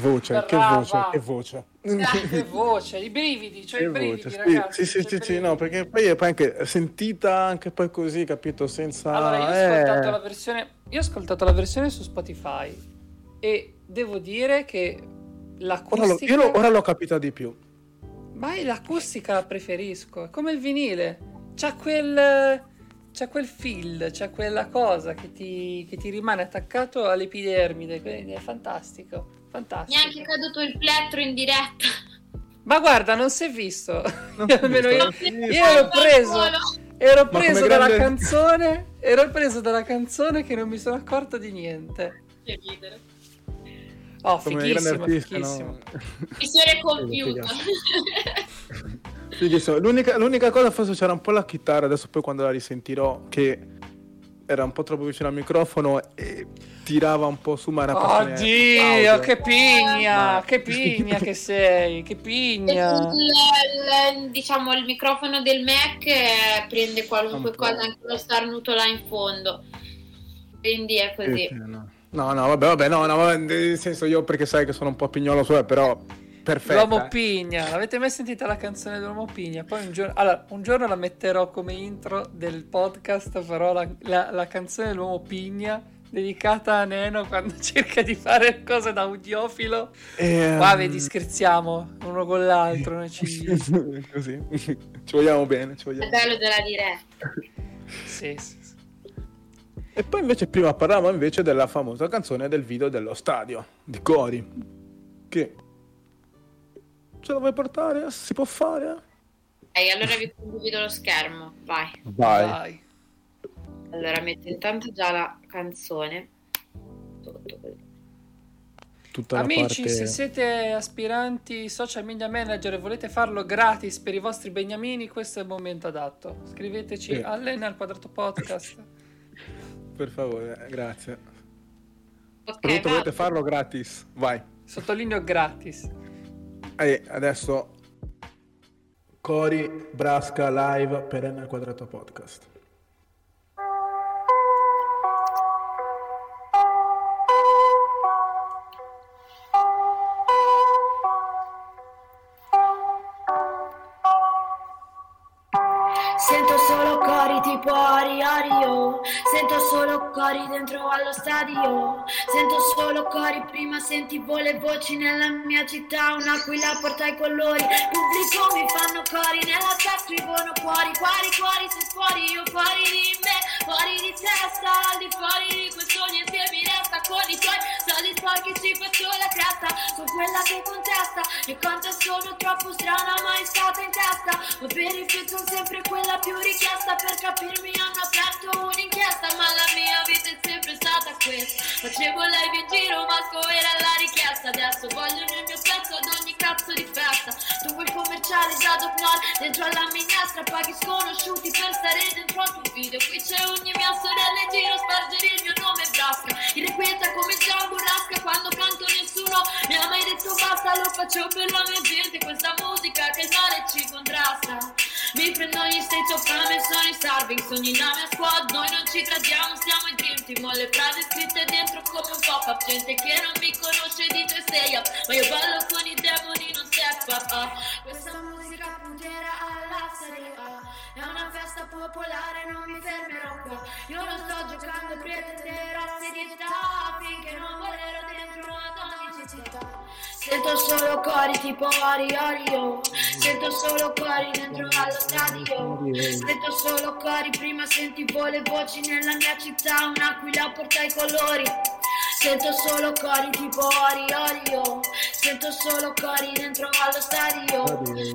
voce, che voce, che voce. che voce, i brividi, cioè che i brividi, voce. ragazzi. Sì, sì, sì, sì, no, perché poi è anche sentita anche poi così, capito, senza... Allora, io ho, ascoltato eh... la versione, io ho ascoltato la versione su Spotify e devo dire che l'acustica... Ora, l'ho, ora l'ho capita di più. Ma l'acustica la preferisco, è come il vinile. C'ha quel c'è quel feel, c'è quella cosa che ti, che ti rimane attaccato all'epidermide, quindi è fantastico, fantastico. Mi è anche caduto il plettro in diretta. Ma guarda, non si è visto. [LAUGHS] Almeno io, io ero preso, ero preso dalla grande... canzone, ero preso dalla canzone che non mi sono accorto di niente. Che ridere. Oh, come fighissimo, artista, fighissimo. No? Mi sono compiuta. L'unica, l'unica, cosa forse c'era un po' la chitarra, adesso poi quando la risentirò, che era un po' troppo vicino al microfono e tirava un po' su, ma era Oddio, che pigna, ma... che pigna che sei, che pigna. Il, il, diciamo, il microfono del Mac eh, prende qualunque cosa, anche lo starnuto là in fondo. Quindi è così. Sì, no. no, no, vabbè, vabbè, no, no, nel senso io perché sai che sono un po' pignolo su, però Perfetta. L'uomo Pigna, avete mai sentito la canzone dell'uomo Pigna? Poi un giorno, allora, un giorno la metterò come intro del podcast, però la, la, la canzone dell'uomo Pigna dedicata a Neno quando [LAUGHS] cerca di fare cose da audiofilo. E, Qua vedi, scherziamo uno con l'altro. Noi ci... [LAUGHS] Così, ci vogliamo bene. Ci vogliamo. È bello della diretta. sì, sì, sì. E poi invece prima parlavamo invece della famosa canzone del video dello stadio di Cori, che Ce la vuoi portare? Si può fare? E allora vi condivido lo schermo. Vai. Vai. Vai. Allora metto intanto già la canzone. Tutta Amici, parte... se siete aspiranti social media manager e volete farlo gratis per i vostri beniamini, questo è il momento adatto. Scriveteci sì. Allena al quadrato podcast. [LAUGHS] per favore, grazie. Okay, volete farlo gratis, vai. Sottolineo gratis. E adesso Cori Brasca live per N al quadrato podcast. Cori dentro allo stadio. Sento solo cori prima sentivo le voci nella mia città. Un'aquila porta i colori. Pubblico mi fanno cori Nella testa scrivono cuori. Cuori, cuori, sei fuori Io fuori di me. Fuori di testa Al di fuori di questo niente mi Con i tuoi soldi sporchi ci faccio la cresta Sono quella che contesta E quanto sono troppo strana mai stata in testa. Ma per il sono sempre quella più richiesta per capirmi hanno aperto un'inchiesta ma la mia vita è questa facevo live in giro ma era la richiesta. Adesso vogliono il mio pezzo ad ogni cazzo di festa. Tu vuoi commerciale da Dopnol dentro alla minestra paghi sconosciuti per stare dentro al tuo video. Qui c'è ogni mia sorella in giro spargere il mio nome brasca. Irrequieta come Gian Burrasca quando canto mi ha mai detto basta lo faccio per la mia gente questa musica che il male ci contrasta mi prendo gli state of fame sono i starving Sogni la mia squad, noi non ci tradiamo Siamo i dream team, ho le frasi scritte dentro come un pop-up Gente che non mi conosce di e stay up Ma io ballo con i demoni, non step up uh. Questa musica punterà alla serie È una festa popolare, non mi fermerò qua. Io non sto giocando, pretenderò serietà Finché non volerò dentro ad ogni città. Sento solo cori tipo Ori Orio Sento solo cori dentro allo stadio. Sento solo cori, prima sentivo le voci nella mia città. Un'aquila porta i colori. Sento solo cori tipo Ori Orio Sento solo cori dentro allo stadio.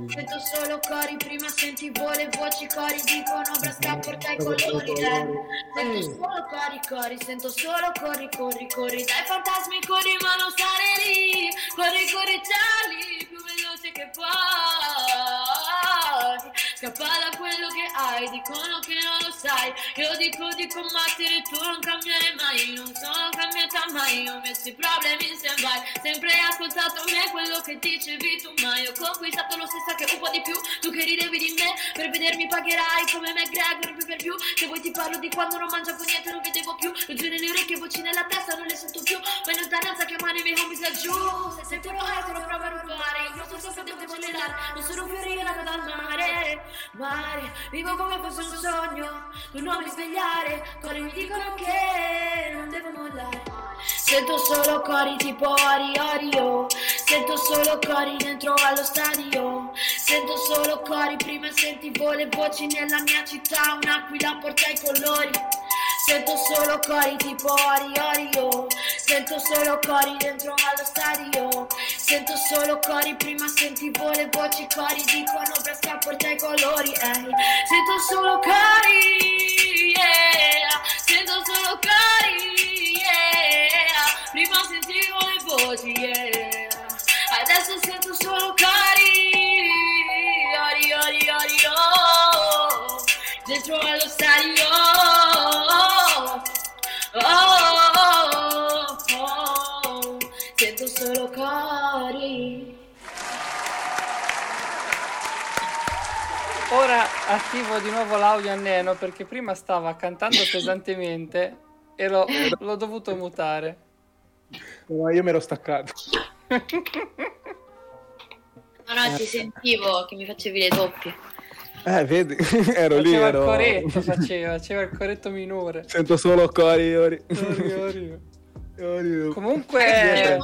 Sento solo cori, prima sentivo le voci Cori dicono brasta porta i colori eh. Sento solo cori cori Sento solo corri corri corri Dai fantasmi corri ma non stare lì. Corri corri Charlie Più veloce che puoi Scappa da quello che hai, dicono che non lo sai. Io dico di combattere, tu non cambiare mai. Non sono cambiata mai, ho messo i problemi in stand Sempre hai ascoltato me quello che dicevi tu, ma io ho conquistato lo stesso che un po' di più. Tu che ridevi di me, per vedermi pagherai come McGregor più per più. Se vuoi ti parlo di quando non mangiavo niente, non vedevo più. Luce nelle orecchie, voci nella testa, non le sento più. Ma in lontananza chiamare i miei homies laggiù. Se sei te lo provo a rubare, il nostro senso devo accelerare. Non sono più arrivata dal mare, mare. Vivo come fosse un sogno, tu non mi svegliare. Cori mi dicono che non devo mollare. Sento solo cori tipo Ori Orio Sento solo cori dentro allo stadio Sento solo cori, prima sentivo le voci nella mia città Un'aquila porta i colori Sento solo cori tipo Ori Orio Sento solo cori dentro allo stadio Sento solo cori, prima sentivo le voci Cori dicono Brescia porta i colori ehi. Sento solo cori yeah. Sento solo cori yeah. Prima sentivo le voci yeah. Adesso sento solo cari Ora attivo di nuovo l'audio a Neno perché prima stava cantando [LAUGHS] pesantemente e l'ho, l'ho dovuto mutare. No, io mi ero staccato. No, no, ti sentivo che mi facevi le doppie. Eh, vedi, [LAUGHS] ero lì, Faceva ero... il coretto, faceva, faceva il corretto minore. Sento solo cori, ori. Ori, ori. Comunque, Eh,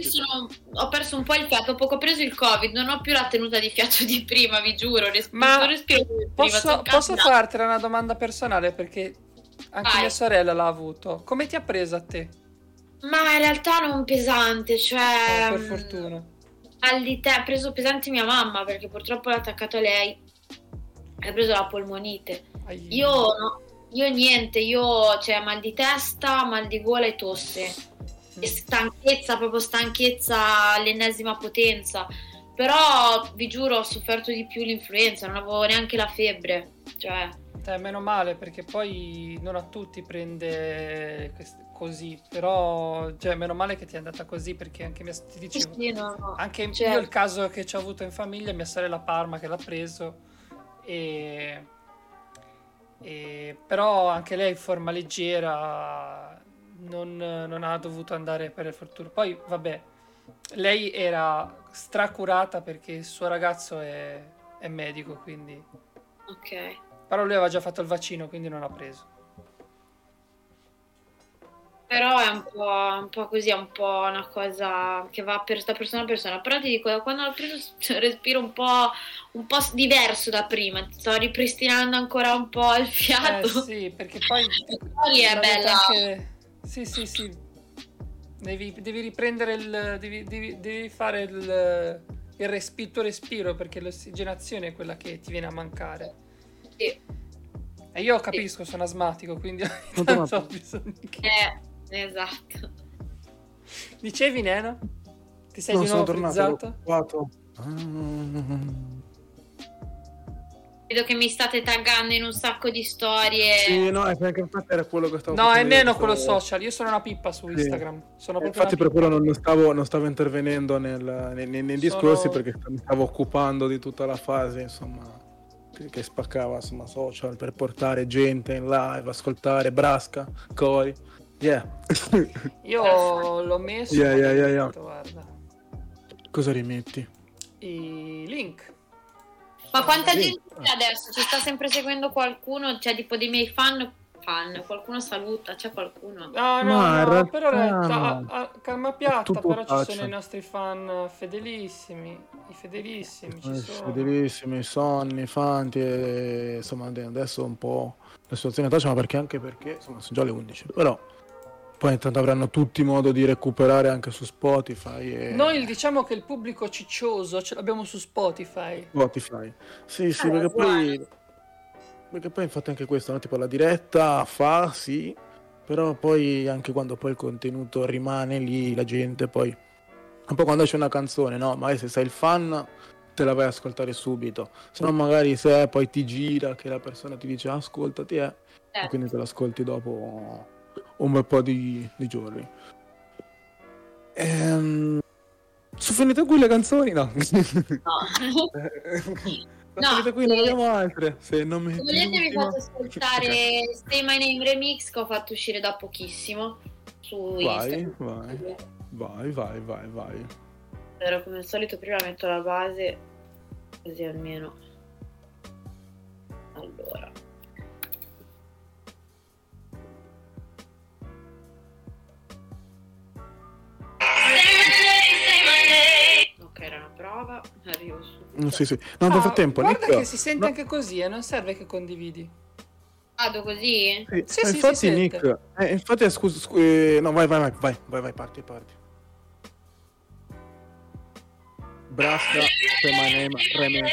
sono- ho perso un po' il fiato, ho preso il covid, non ho più la tenuta di fiato di prima, vi giuro, respiro, Ma non respiro posso, posso fartela una domanda personale perché anche Vai. mia sorella l'ha avuto. Come ti ha presa a te? Ma in realtà non pesante, cioè... Oh, per mm, fortuna. Mal di te, ha preso pesante mia mamma perché purtroppo l'ha attaccato a lei. Ha preso la polmonite. Ai- Io, no- io niente, io cioè mal di testa, mal di gola e tosse. E stanchezza, proprio stanchezza all'ennesima potenza. Però vi giuro, ho sofferto di più l'influenza, non avevo neanche la febbre. Cioè, Eh, meno male perché poi non a tutti prende così, però cioè, meno male che ti è andata così perché anche mia ti dicevo, sì, no, no. anche Cioè- io il caso che ci ho avuto in famiglia, mia sorella Parma che l'ha preso e, e- però anche lei in forma leggera non, non ha dovuto andare per fortuna. Poi vabbè, lei era stracurata perché il suo ragazzo è, è medico, quindi Ok. però lui aveva già fatto il vaccino, quindi non l'ha preso. Però è un po', un po' così, è un po' una cosa che va per, da persona a persona. Però ti dico, quando l'ho preso s- respiro un po', un po' diverso da prima. Sto ripristinando ancora un po' il Eh fiato. sì, perché poi... [LAUGHS] Poi è bella. anche- Sì, sì, sì. Devi, devi riprendere il... Devi, devi- devi fare il, il respi- il tuo respiro perché l'ossigenazione è quella che ti viene a mancare. Sì. E io capisco, sono asmatico, quindi [LAUGHS] tanto ho bisogno che... Eh, esatto. Dicevi, Nena? Ti sei No, di sono nuovo frizzato? Vedo che mi state taggando in un sacco di storie. Sì, no, è perché infatti era quello che stavo No, è che quello social, io sono una pippa su Sì. Instagram. Sono Eh, Infatti per quello non stavo, non stavo intervenendo nel- nei, nei- nei Sono- discorsi perché mi stavo occupando di tutta la fase, insomma, che, che spaccava, insomma, social per portare gente in live, ascoltare Brasca, Cori. Yeah. [LAUGHS] Io l'ho messo, Yeah, yeah, yeah, yeah. guarda. Cosa rimetti? I link. Ma quanta Sì. gente adesso? Ci sta sempre seguendo qualcuno? Cioè, tipo dei miei fan? Fan, qualcuno saluta, c'è qualcuno? No, no, Ma no, realtà però no. a, calma piatta, però ci faccia. sono i nostri fan fedelissimi, i fedelissimi ci Eh, sono. Fedelissimi, Sonni, Fanti, e, insomma adesso un po' la situazione taccia, ma perché anche perché insomma sono già le 11, però poi intanto avranno tutti modo di recuperare anche su Spotify e Noi diciamo che il pubblico ciccioso ce l'abbiamo su Spotify. Spotify. Sì, sì, Ah, perché poi perché poi infatti anche questo, no? tipo la diretta fa sì, però poi anche quando poi il contenuto rimane lì, la gente poi un po' quando c'è una canzone, no? Magari se sei il fan te la vai a ascoltare subito. Se no magari se poi ti gira che la persona ti dice ascoltati eh, eh. quindi te l'ascolti dopo un bel po' di, di giorni. Ehm, sono finite qui le canzoni? No. No. [LAUGHS] No, finite qui, non abbiamo altre. Se non mi se volete vi faccio ascoltare Stay My Name Remix che ho fatto uscire da pochissimo su vai, Instagram. Vai, vai, vai, vai, vai. Però come al solito prima metto la base così almeno. Allora. Prova, arrivo su. Mm, sì, sì. No, nel Ah, frattempo, guarda Nick- che si sente no, anche così e non serve che condividi. Vado così? sì, Sì, eh, sì, infatti, Nick, eh, infatti, scusa, scu- eh, no, vai, vai, vai, vai, vai, vai, parti, parti. Say My Name, remix.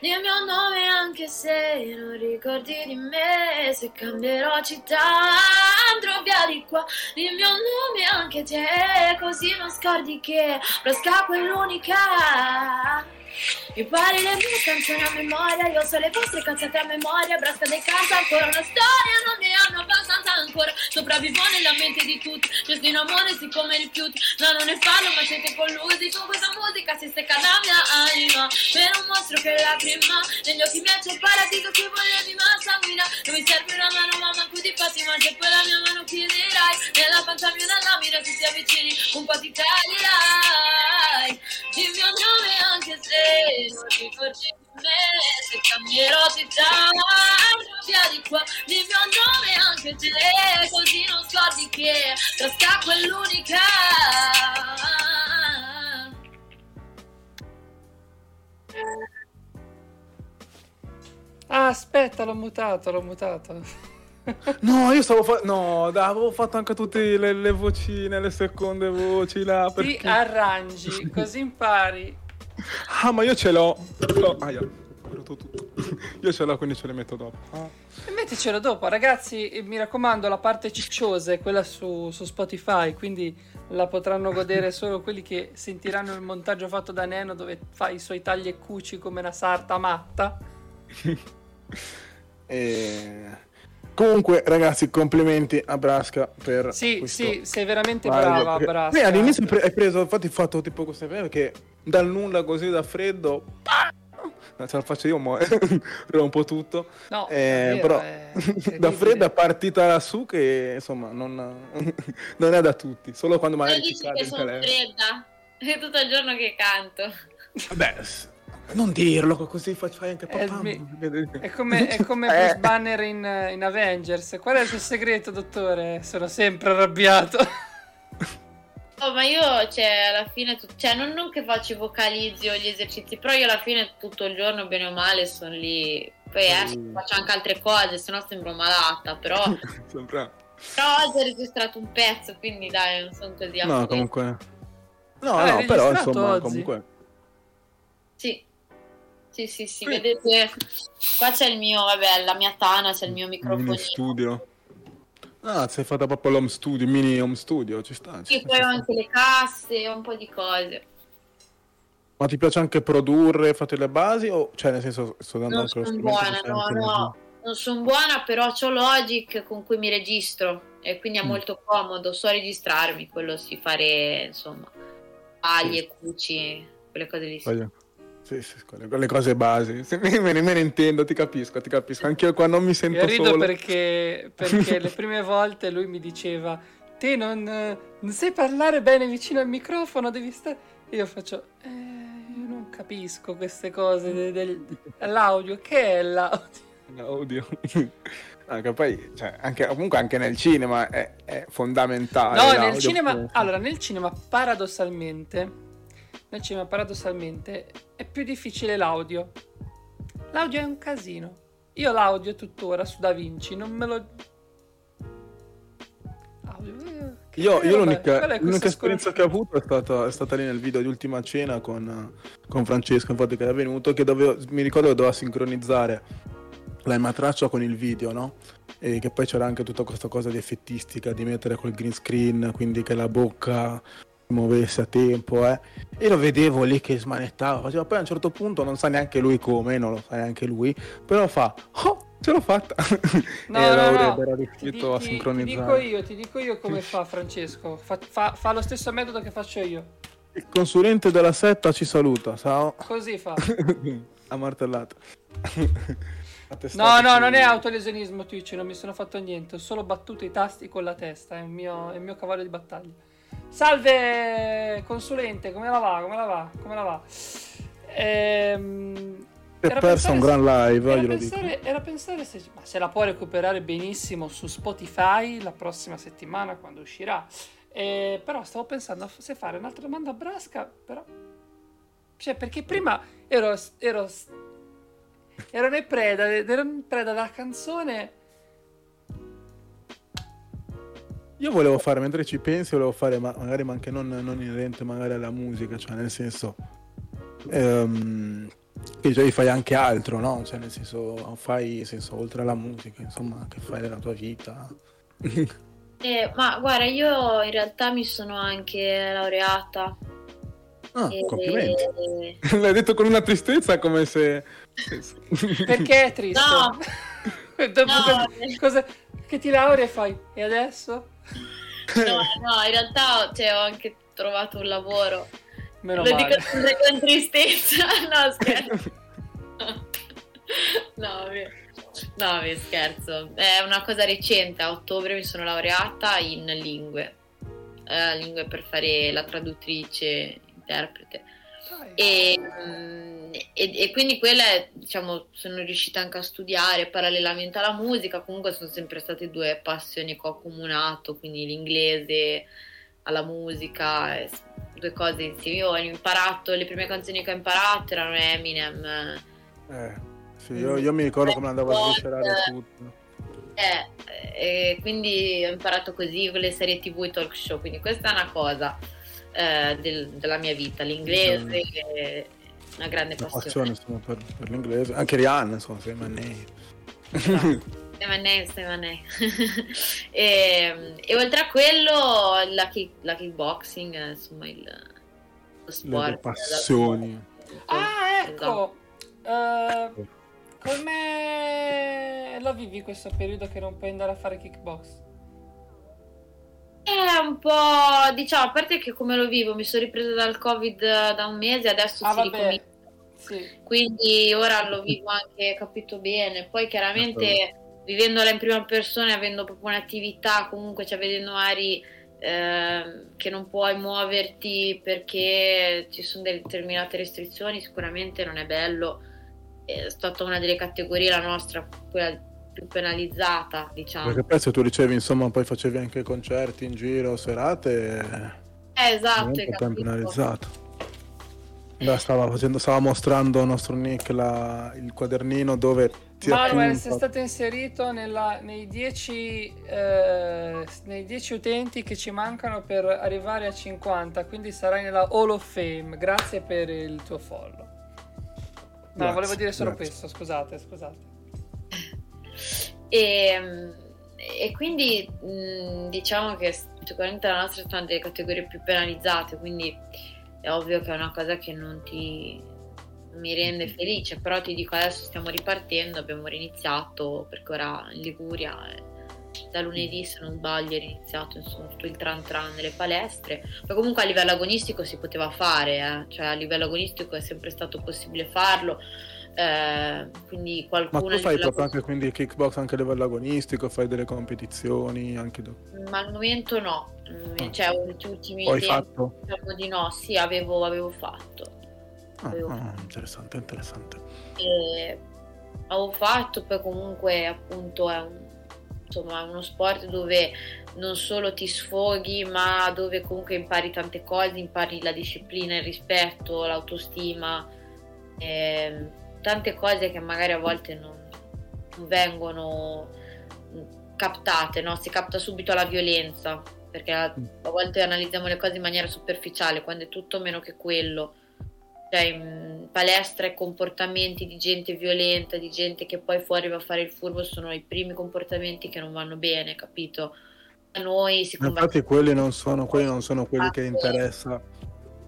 Il mio nome anche se non ricordi di me. Se cambierò città andrò via di qua. Il mio nome anche te Così non scordi che Brasca quell'unica Impari le mie canzoni a memoria Io so le vostre cazzate a memoria Brasca dei canta ancora una storia Non ne hanno abbastanza ancora. Sopravvivo nella mente di tutti Giusto in amore siccome rifiuti No non ne fanno ma siete collusi Con questa musica si stecca la mia anima Per un mostro che lacrima. Negli occhi miei c'è il paradiso che volevi ma sanguina. Non mi serve una mano ma manco di fatti Ma se poi la mia mano chiederai Nella pancia mia una lamina Se ti avvicini un po' ti taglierai. Il mio nome anche se non ricordi di me Se cambierò città via di qua Il mio nome anche te Così non scordi che la scacco è l'unica Ah, aspetta, l'ho mutato, l'ho mutato. No, io stavo fa- No, dai, avevo fatto anche tutte le, le vocine, le seconde voci là. Ti Perché... arrangi, così impari. [LAUGHS] Ah, ma io ce l'ho. No, rotto tutto. [LAUGHS] Io ce l'ho, quindi ce le metto dopo. Ah. E metticelo dopo, ragazzi. eh, Mi raccomando, la parte cicciosa è quella su, su Spotify, quindi la potranno godere [LAUGHS] solo quelli che sentiranno il montaggio fatto da Neno dove fa i suoi tagli e cuci come una sarta matta. E... Comunque, ragazzi, complimenti a Brasca per Sì, questo sì, sei veramente vaglio, brava, perché- brava. Sì, all'inizio hai pre- hai preso, infatti, ho fatto tipo queste perché dal nulla così da freddo. Non ce la faccio io, mo [LAUGHS] rompo tutto. No, Eh, davvero, però è [LAUGHS] da fredda è partita lassù che insomma non, [LAUGHS] non è da tutti, solo quando magari ti dici cade che sono fredda. È tutto il giorno che canto. Vabbè, non dirlo, così fai, anche È il papà. mi- È come, è [LAUGHS] come Eh. Bruce Banner in, in Avengers. Qual è il suo segreto, dottore? Sono sempre arrabbiato. [LAUGHS] Oh, ma io, cioè, alla fine, tu- cioè, non, non che faccio i vocalizzi o gli esercizi, però io alla fine tutto il giorno, bene o male, sono lì. Poi esco, Mm. faccio anche altre cose, se no sembro malata, però, [LAUGHS] Sempre- però oggi ho registrato un pezzo, quindi dai, non sono così No, afflitta. comunque. No, Ah, hai no, però insomma, oggi? comunque. Sì. Sì, sì, sì, Sì. vedete, qua c'è il mio, vabbè, la mia tana, c'è il mio Mini microfonino. studio. Ah, sei fatta proprio l'home studio, mini home studio, ci sta. ci Sì, poi ho anche le casse, un po' di cose. Ma ti piace anche produrre, fate le basi o cioè nel senso sto dando Non anche lo sono strumento buona, no, no, non sono buona, però ho Logic con cui mi registro e quindi è Mm. molto comodo, so registrarmi, quello si fare, insomma, tagli e cuci, quelle cose lì. sì. Sì, sì, quelle cose basi. [LAUGHS] Me ne, me ne intendo, ti capisco, ti capisco. Anche io qua non mi sento Io rido solo. perché, perché le prime volte lui mi diceva: Te non, non sai parlare bene vicino al microfono, devi stare. E io faccio: eh, Io non capisco queste cose de- del- dell'audio. Che è l'audio? Audio. [LAUGHS] Anche poi, cioè, anche, comunque anche nel cinema è, è fondamentale. No, l'audio, nel cinema. Allora, nel cinema, paradossalmente. Nel cinema, paradossalmente, è più difficile l'audio. L'audio è un casino. Io l'audio tuttora su Da Vinci non me lo. Audio. eh, che Io, io l'unica, l'unica esperienza che ho avuto è stata, è stata lì nel video di Ultima Cena con, con Francesco, infatti che era venuto, che dovevo, mi ricordo che doveva sincronizzare la matraccia con il video, no? E che poi c'era anche tutta questa cosa di effettistica, di mettere col green screen, quindi che la bocca muovesse a tempo, eh. E lo vedevo lì che smanettava, faceva poi a un certo punto non sa neanche lui come, non lo sa neanche lui, però fa, oh, ce l'ho fatta. No, [LAUGHS] e no, no. era riuscito a sincronizzare. Ti dico io, ti dico io come fa Francesco, fa, fa, fa lo stesso metodo che faccio io. Il consulente della setta ci saluta, ciao. Così fa. [LAUGHS] a martellato. [LAUGHS] no, no, non è autolesionismo Twitch, non mi sono fatto niente, ho solo battuto i tasti con la testa, è il mio, è il mio cavallo di battaglia. Salve consulente, come la va? Come la va? Come la va? Ehm, si è perso un gran live, era pensare, era pensare se, se, la può recuperare benissimo su Spotify la prossima settimana quando uscirà. Eh, però stavo pensando se fare un'altra domanda a Brasca, però... Cioè, perché prima ero, ero, ero in preda, ero in preda della canzone Io volevo fare, mentre ci pensi, volevo fare, ma magari ma anche non, non inerente magari alla musica, cioè nel senso... Ehm, che cioè, fai anche altro, no? Cioè nel senso, fai, nel senso, oltre alla musica, insomma, che fai della tua vita. [LAUGHS] eh, ma guarda, io in realtà mi sono anche laureata. Ah, e... complimenti. [LAUGHS] L'hai detto con una tristezza come se... Perché è triste? No! [LAUGHS] [LAUGHS] Dopo no, cosa, che ti laurei e fai? E adesso? No, no, in realtà cioè, ho anche trovato un lavoro. Meno Lo male. dico con tristezza. [LAUGHS] No, scherzo. [LAUGHS] No, mi... no, mi scherzo. È una cosa recente. A ottobre mi sono laureata in lingue. Eh, lingue per fare la traduttrice, interprete. E, mm, e, e, quindi quella è, diciamo, sono riuscita anche a studiare parallelamente alla musica, comunque sono sempre state due passioni che ho accomunato, quindi l'inglese alla musica, due cose insieme. Io ho imparato, le prime canzoni che ho imparato erano Eminem. Eh, sì, io, io mi ricordo come andavo a sviscerare tutto. Eh, e quindi ho imparato così con le serie tv e talk show, quindi questa è una cosa eh, del, della mia vita, l'inglese una grande passione. passione per, per, l'inglese, anche Rihanna, insomma, sei Manei. Manei, Manei. [LAUGHS] e, e oltre a quello la, kick, la kickboxing, insomma il, lo sport. Le passioni. Ah, ecco! Uh, come la vivi questo periodo che non puoi andare a fare kickbox? È un po', diciamo, a parte che come lo vivo, mi sono ripresa dal Covid da un mese, adesso ah, si ricomincia. Sì. Quindi ora lo vivo anche capito bene. Poi chiaramente vivendola in prima persona, avendo proprio un'attività, comunque cioè vedendo magari eh, che non puoi muoverti perché ci sono determinate restrizioni, sicuramente non è bello. È stata una delle categorie, la nostra, quella più penalizzata, diciamo. Perché poi se tu ricevi, insomma, poi facevi anche concerti in giro, serate... Eh, esatto, è ben penalizzato. Beh, stava, facendo, stava mostrando al nostro Nick la, il quadernino dove ti Manuel sei stato inserito nella, nei 10 eh, utenti che ci mancano per arrivare a 50 quindi sarai nella Hall of Fame grazie per il tuo follow no grazie, volevo dire solo grazie. questo scusate scusate e, e quindi mh, diciamo che sicuramente la nostra è una delle categorie più penalizzate, quindi è ovvio che è una cosa che non ti mi rende felice, però ti dico adesso stiamo ripartendo, abbiamo riniziato perché ora in Liguria da lunedì se non sbaglio è iniziato insomma, tutto il tran tran nelle palestre, ma comunque a livello agonistico si poteva fare, eh? cioè a livello agonistico è sempre stato possibile farlo eh, quindi qualcuno Ma tu fai proprio anche quindi kickbox anche a livello agonistico, fai delle competizioni anche do... Ma al momento no, ah. cioè negli ultimi Hai fatto? diciamo di no, sì, avevo, avevo fatto. Ah, avevo ah, fatto. interessante, interessante. E avevo fatto, poi comunque appunto è un, insomma, uno sport dove non solo ti sfoghi, ma dove comunque impari tante cose, impari la disciplina, il rispetto, l'autostima. E tante cose che magari a volte non, non vengono captate, no? si capta subito la violenza, perché a, a, volte analizziamo le cose in maniera superficiale, quando è tutto meno che quello. Cioè in palestra i comportamenti di gente violenta, di gente che poi fuori va a fare il furbo sono i primi comportamenti che non vanno bene, capito? A noi si combatte... Infatti quelli non sono, quelli, non sono quelli che interessa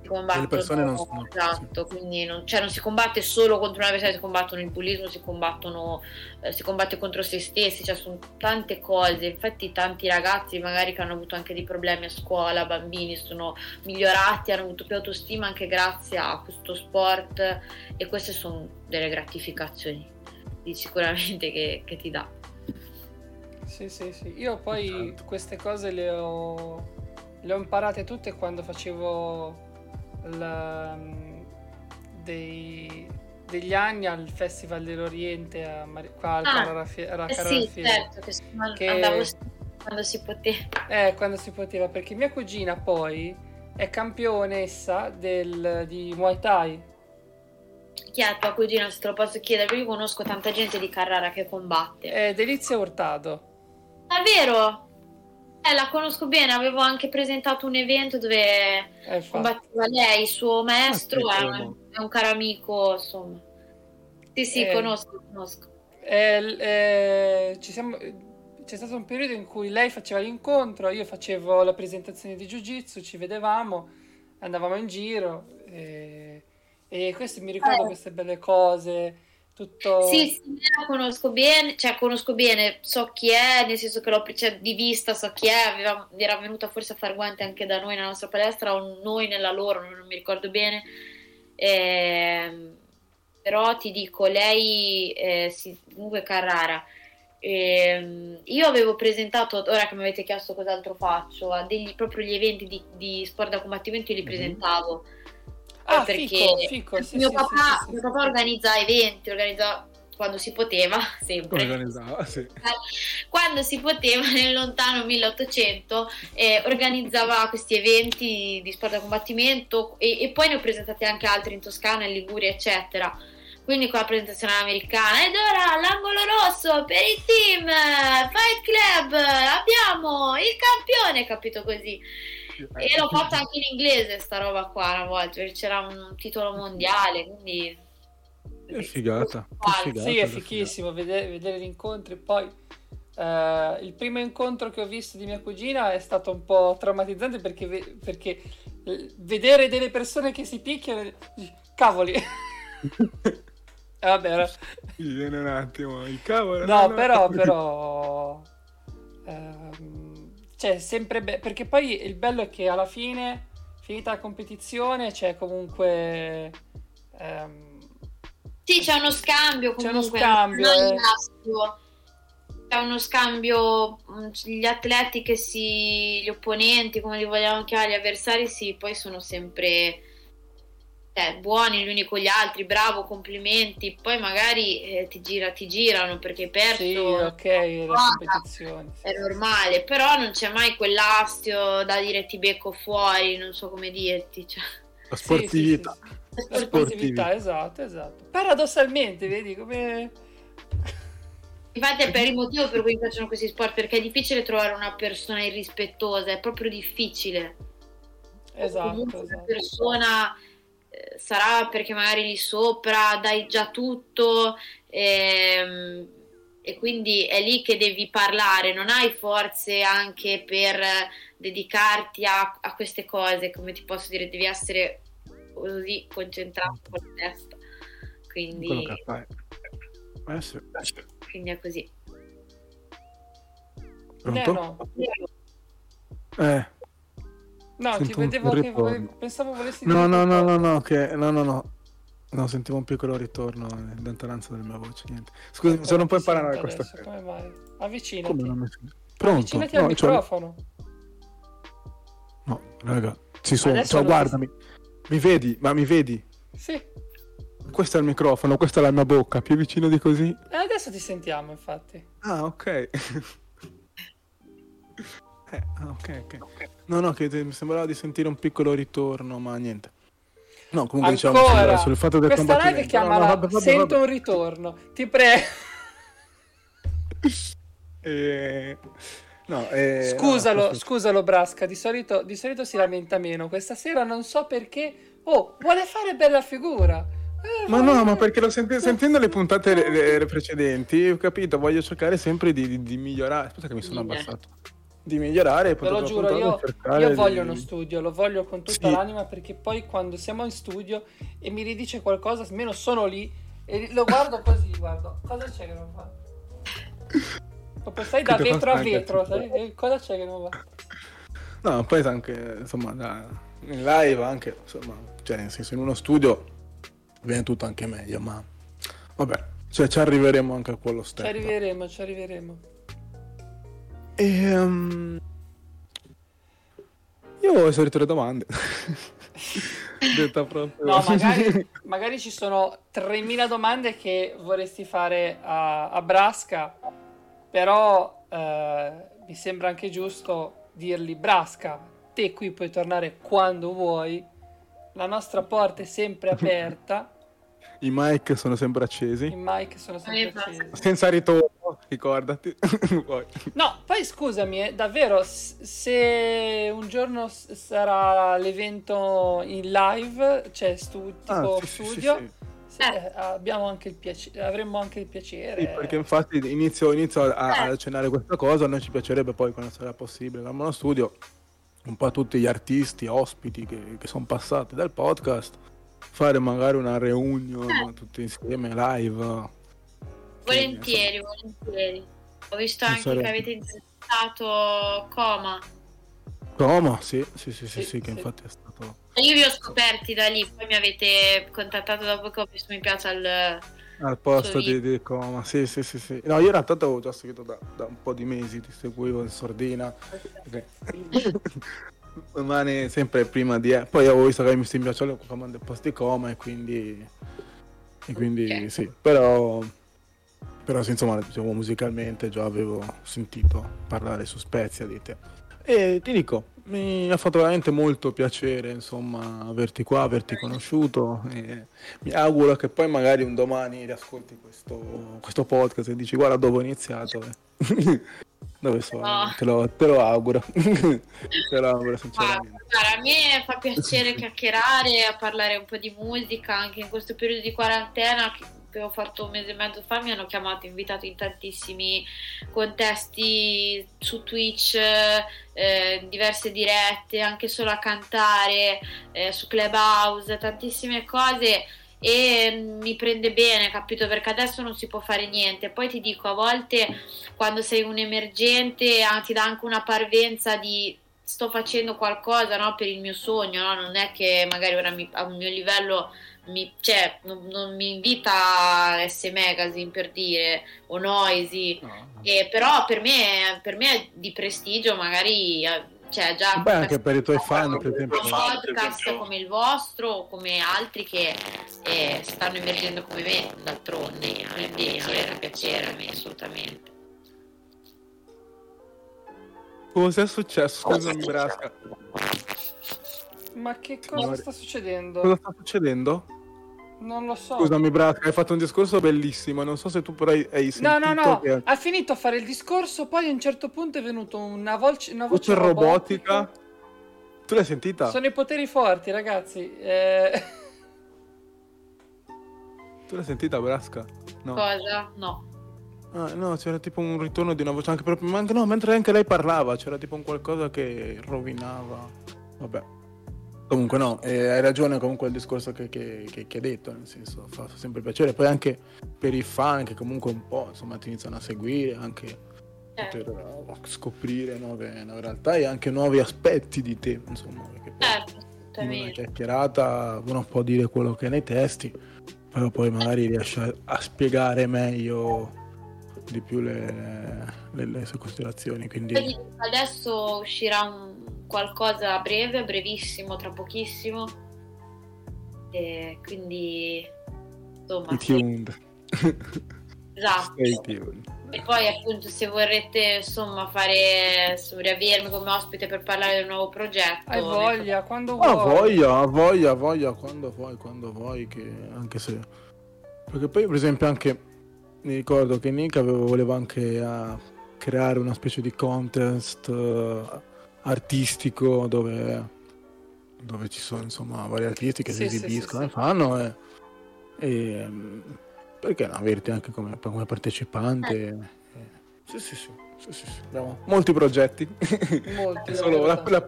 combattono le persone non sono esatto, sì. quindi non, cioè non, si combatte solo contro un avversario, si combattono il bullismo, si combattono eh, si combatte contro se stessi, cioè sono tante cose. Infatti tanti ragazzi magari che hanno avuto anche dei problemi a scuola, bambini sono migliorati, hanno avuto più autostima anche grazie a questo sport e queste sono delle gratificazioni sicuramente che, che ti dà. Sì, sì, sì. Io poi esatto. queste cose le ho, le ho imparate tutte quando facevo la, mm, dei, degli anni al Festival dell'Oriente a Mar- qua al ah, Carrara, eh sì, certo, che, che andavo quando si poteva. Eh, quando si poteva, perché mia cugina poi è campionessa del, di Muay Thai. Chi è tua cugina, se te lo posso chiedere? Perché io conosco tanta gente di Carrara che combatte. È Delizia Hurtado. Davvero? Eh, la conosco bene, avevo anche presentato un evento dove eh, combatteva lei, il suo maestro ah, è, un, è un caro amico, insomma. Sì, sì, eh, conosco, conosco. Eh, siamo, c'è stato un periodo in cui lei faceva l'incontro, io facevo la presentazione di Jiu Jitsu, ci vedevamo, andavamo in giro e, e questo mi ricordo eh. queste belle cose tutto... Sì, sì, la conosco bene, cioè conosco bene, so chi è, nel senso che l'ho cioè, di vista, so chi è, aveva, era venuta forse a far guante anche da noi nella nostra palestra o noi nella loro, non, non mi ricordo bene. Eh, però ti dico, lei eh, si, comunque Carrara. Eh, io avevo presentato, ora che mi avete chiesto cos'altro faccio, a degli, proprio gli eventi di, di sport da combattimento io li mm-hmm. presentavo Ah, perché fico, fico, sì, mio, sì, papà, sì, mio papà organizza eventi, organizza quando si poteva, [LAUGHS] sempre. Organizzava, [LAUGHS] sì. Quando si poteva, nel lontano 1800, eh, organizzava questi eventi di sport da combattimento e, e, poi ne ho presentati anche altri in Toscana, in Liguria, eccetera. Quindi con la presentazione americana. Ed ora l'angolo rosso per il team Fight Club, abbiamo il campione, capito così. E l'ho fatta anche in inglese sta roba qua una volta, perché c'era un titolo mondiale, quindi... È figata. È figata sì, è fichissimo vedere, vedere, gli incontri. Poi eh, il primo incontro che ho visto di mia cugina è stato un po' traumatizzante perché, perché vedere delle persone che si picchiano... Cavoli! [LAUGHS] eh, vabbè, era... Mi viene un attimo il cavolo. No, no però, però... [LAUGHS] Ehm cioè, sempre be- perché poi il bello è che alla fine, finita la competizione, c'è comunque... Ehm... Sì, c'è uno scambio comunque. C'è uno scambio. Eh. C'è uno scambio, gli atleti che si... gli opponenti, come li vogliamo chiamare, gli avversari, sì, poi sono sempre cioè, buoni gli uni con gli altri, bravo, complimenti, poi magari eh, ti, gira, ti, girano perché hai perso. Sì, ok, la competizione. È normale, però non c'è mai quell'astio da dire ti becco fuori, non so come dirti. Cioè. La sportività. Sì, sì, sì. La sportività, esatto, esatto. Paradossalmente, vedi come... Infatti è per il motivo per cui mi piacciono questi sport, perché è difficile trovare una persona irrispettosa, è proprio difficile. Esatto, esatto. Una persona sarà perché magari lì sopra dai già tutto e, ehm, e, quindi è lì che devi parlare, non hai forze anche per dedicarti a, a queste cose, come ti posso dire, devi essere così concentrato con la testa. Quindi, quindi è così. Pronto? Eh. No, Sento ti vedevo che volevi... pensavo volessi No, no, no, no, no, che no, no, no. No, sentivo un piccolo ritorno lontananza della mia voce, niente. Scusi, sono un po' imparare questa cosa. Come mai? Avvicinati. Come non mi Pronto? Avvicinati no, al cioè... microfono. No, raga, ci sono. Ciao, guardami. Mi vedi? Ma mi vedi? Sì. Questo è il microfono, questa è la mia bocca, più vicino di così. Eh, adesso ti sentiamo, infatti. Ah, ok. Eh, ah, ok, ok. No, no, che mi sembrava di sentire un piccolo ritorno, ma niente. No, comunque Ancora. diciamo sul fatto del Questa live chiama no, no, vabbè, vabbè, Sento vabbè. un ritorno. Ti prego. [LAUGHS] e... No, eh, scusalo, scusalo Brasca, di solito, di solito si lamenta meno. Questa sera non so perché... Oh, vuole fare bella figura. Eh, ma no, ma perché lo senti, sentendo le puntate le, le precedenti, ho capito, voglio cercare sempre di, di, di migliorare. Aspetta che mi sono abbassato. Di migliorare. Te lo giuro, io, io voglio di... uno studio, lo voglio con tutta sì. l'anima perché poi quando siamo in studio e mi ridice qualcosa, almeno sono lì e lo guardo così, guardo, cosa c'è che non fa? Proprio stai da vetro a vetro, sai? cosa c'è che non va? No, poi anche, insomma, da, in live anche, insomma, cioè nel senso in uno studio viene tutto anche meglio, ma vabbè, cioè, ci arriveremo anche a quello stesso. Ci arriveremo, ci arriveremo. E, um, io ho esaurito le domande. [LAUGHS] Detta proprio. No, magari, [LAUGHS] magari, ci sono 3.000 domande che vorresti fare a, a Brasca, però eh, mi sembra anche giusto dirgli Brasca, te qui puoi tornare quando vuoi la nostra porta è sempre [LAUGHS] aperta. I mic sono sempre accesi. I mic sono sempre accesi. Senza ritorno, ricordati. [LAUGHS] No, poi scusami, eh, davvero, se un giorno sarà l'evento in live, cioè stu- ah, tipo ah, sì, studio, sì, sì, eh, abbiamo anche il piacere, avremmo anche il piacere. Sì, perché infatti inizio, inizio a, a eh. accennare questa cosa, a noi ci piacerebbe poi quando sarà possibile, avremo uno studio un po' tutti gli artisti, ospiti che, che sono passati dal podcast, fare magari una reunion eh. tutti insieme live. Volentieri, volentieri. Ho visto anche sarebbe... che avete interessato Coma. Coma, sì, sì, sì, sì, sì, che infatti è stato... Io vi ho scoperti da lì, poi mi avete contattato dopo che ho visto mi piace al al posto di, di, Coma, sì, sì, sì, sì. No, io in realtà avevo già seguito da, da, un po' di mesi, ti seguivo in sordina. Rimane sempre prima di... Poi avevo visto che mi si piaceva il comando del post di Coma e quindi... E quindi okay. sì, però... Però sì, insomma, diciamo, musicalmente già avevo sentito parlare su Spezia di te. E ti dico, mi ha fatto veramente molto piacere, insomma, averti qua, averti conosciuto. mi auguro che poi magari un domani riascolti questo, questo podcast e dici guarda dove ho iniziato. Eh. [LAUGHS] dove sono? No. Te, lo, te, lo, auguro. [LAUGHS] te lo auguro sinceramente. Guarda, a me fa piacere chiacchierare, parlare un po' di musica anche in questo periodo di quarantena che ho fatto un mese e mezzo fa mi hanno chiamato, invitato in tantissimi contesti su Twitch, eh, diverse dirette, anche solo a cantare, eh, su Clubhouse, tantissime cose e mi prende bene, capito? Perché adesso non si può fare niente. Poi ti dico, a volte quando sei un emergente ah, ti dà anche una parvenza di sto facendo qualcosa no, per il mio sogno, no? non è che magari ora mi, a un mio livello mi, cioè, non, non, mi invita S Magazine per dire o Noisy, no. Eh, però per me, per me è di prestigio magari eh, cioè già Beh, anche per i tuoi fan per esempio un podcast come il vostro o come altri che eh, stanno emergendo come me d'altronde a me piacere, piacere a me assolutamente cosa è successo? scusami Brasca ma che cosa sta succedendo? cosa sta succedendo? Non lo so. Scusami, Brasca, hai fatto un discorso bellissimo. Non so se tu però hai, sentito. No, no, no. Che... Ha finito a fare il discorso. Poi a un certo punto è venuto una voce, una voce robotica. robotica. Tu l'hai sentita? Sono i poteri forti, ragazzi. Eh... [LAUGHS] Tu l'hai sentita, Brasca? No. Cosa? No. Ah, no, c'era tipo un ritorno di una voce anche proprio. Ma anche, no, mentre anche lei parlava, c'era tipo un qualcosa che rovinava. Vabbè. Comunque no, eh, hai ragione comunque il discorso che, che, che, che, hai detto, nel senso fa sempre piacere, poi anche per i fan che comunque un po' insomma ti iniziano a seguire, anche certo. per uh, scoprire nuove, nuove, realtà e anche nuovi aspetti di te, insomma, perché certo, in una chiacchierata uno può dire quello che è nei testi, però poi magari riesce a, a spiegare meglio di più le, le, le sue considerazioni. Quindi... Adesso uscirà un qualcosa a breve, brevissimo, tra pochissimo. E quindi insomma. Stay tuned. [LAUGHS] Esatto. Stay tuned. E poi appunto se vorrete insomma fare riavermi come ospite per parlare del nuovo progetto. Hai voglia, quando vuoi. Ah, voglia, voglia, voglia, quando vuoi, quando vuoi, che anche se... Perché poi per esempio anche mi ricordo che Nick aveva, voleva anche uh, creare una specie di contest uh, artistico dove, dove, ci sono insomma vari artisti che sì, si esibiscono e fanno e, e, perché no, averti anche come, come partecipante. Eh. Sì, sì, sì, sì, sì, sì. Abbiamo molti progetti. Molti. [LAUGHS] Solo la, la,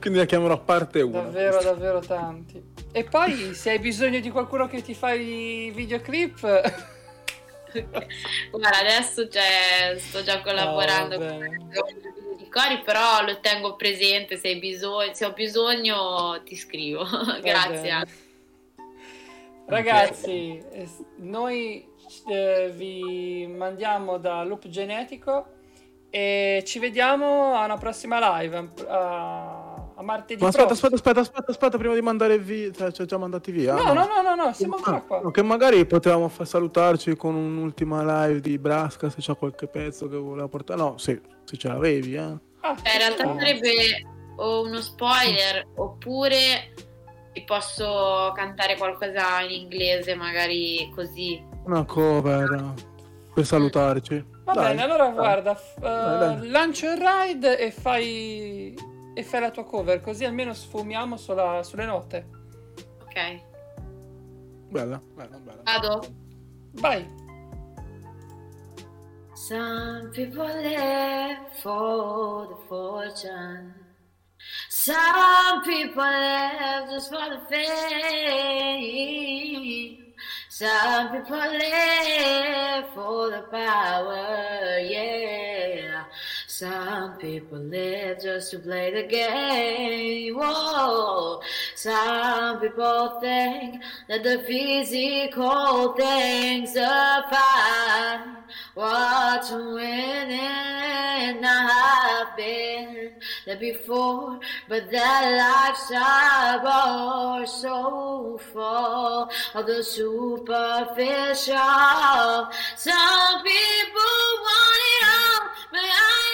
quindi la chiamerò parte 1. Davvero, [LAUGHS] davvero tanti. E poi se hai bisogno di qualcuno che ti fa i videoclip... [LAUGHS] Guarda, adesso cioè, sto già collaborando oh, con i cori, però lo tengo presente, se, bisogno, se ho bisogno ti scrivo. [LAUGHS] Grazie. Ragazzi, noi eh, vi mandiamo da Loop Genetico e ci vediamo a una prossima live. A, a martedì. Ma aspetta, aspetta, aspetta, aspetta, aspetta, prima di mandare via. Cioè, ci ha già mandati via. No, no, no, no, no, siamo ah, ancora qua. Che magari potevamo far salutarci con un'ultima live di Brasca. Se c'è qualche pezzo che voleva portare. No, sì, se ce l'avevi, eh. Ah, eh, in realtà sarebbe o uno spoiler oppure vi posso cantare qualcosa in inglese, magari così. Una cover per salutarci. Va dai, bene, allora dai. guarda, uh, dai, lancio il ride e fai, e fai la tua cover, così almeno sfumiamo sulla, sulle note. Ok. Bella, bella, bella. Vado? Vai. Some people live for the fortune. Some people live just for the fame. Some people live for the power, yeah. Some people live just to play the game. Whoa. Some people think that the physical things are fine. What's winning? I have been there before, but that lifestyle bore so full of the superficial. Some people want it all, but I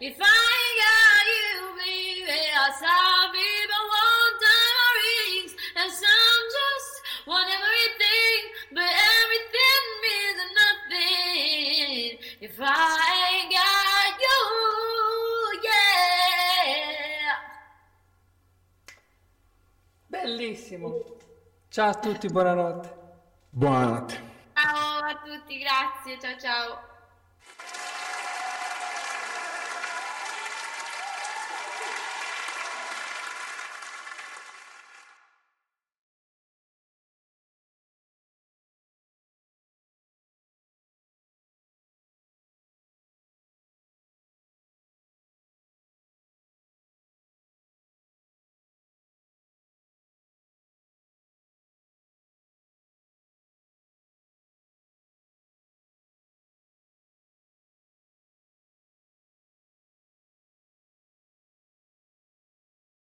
if I got you, baby, some people want diamond rings and some just want everything, but everything means nothing if I got you, yeah. Bellissimo. Ciao a tutti, buonanotte. Buonanotte. Ciao a tutti, grazie, ciao ciao.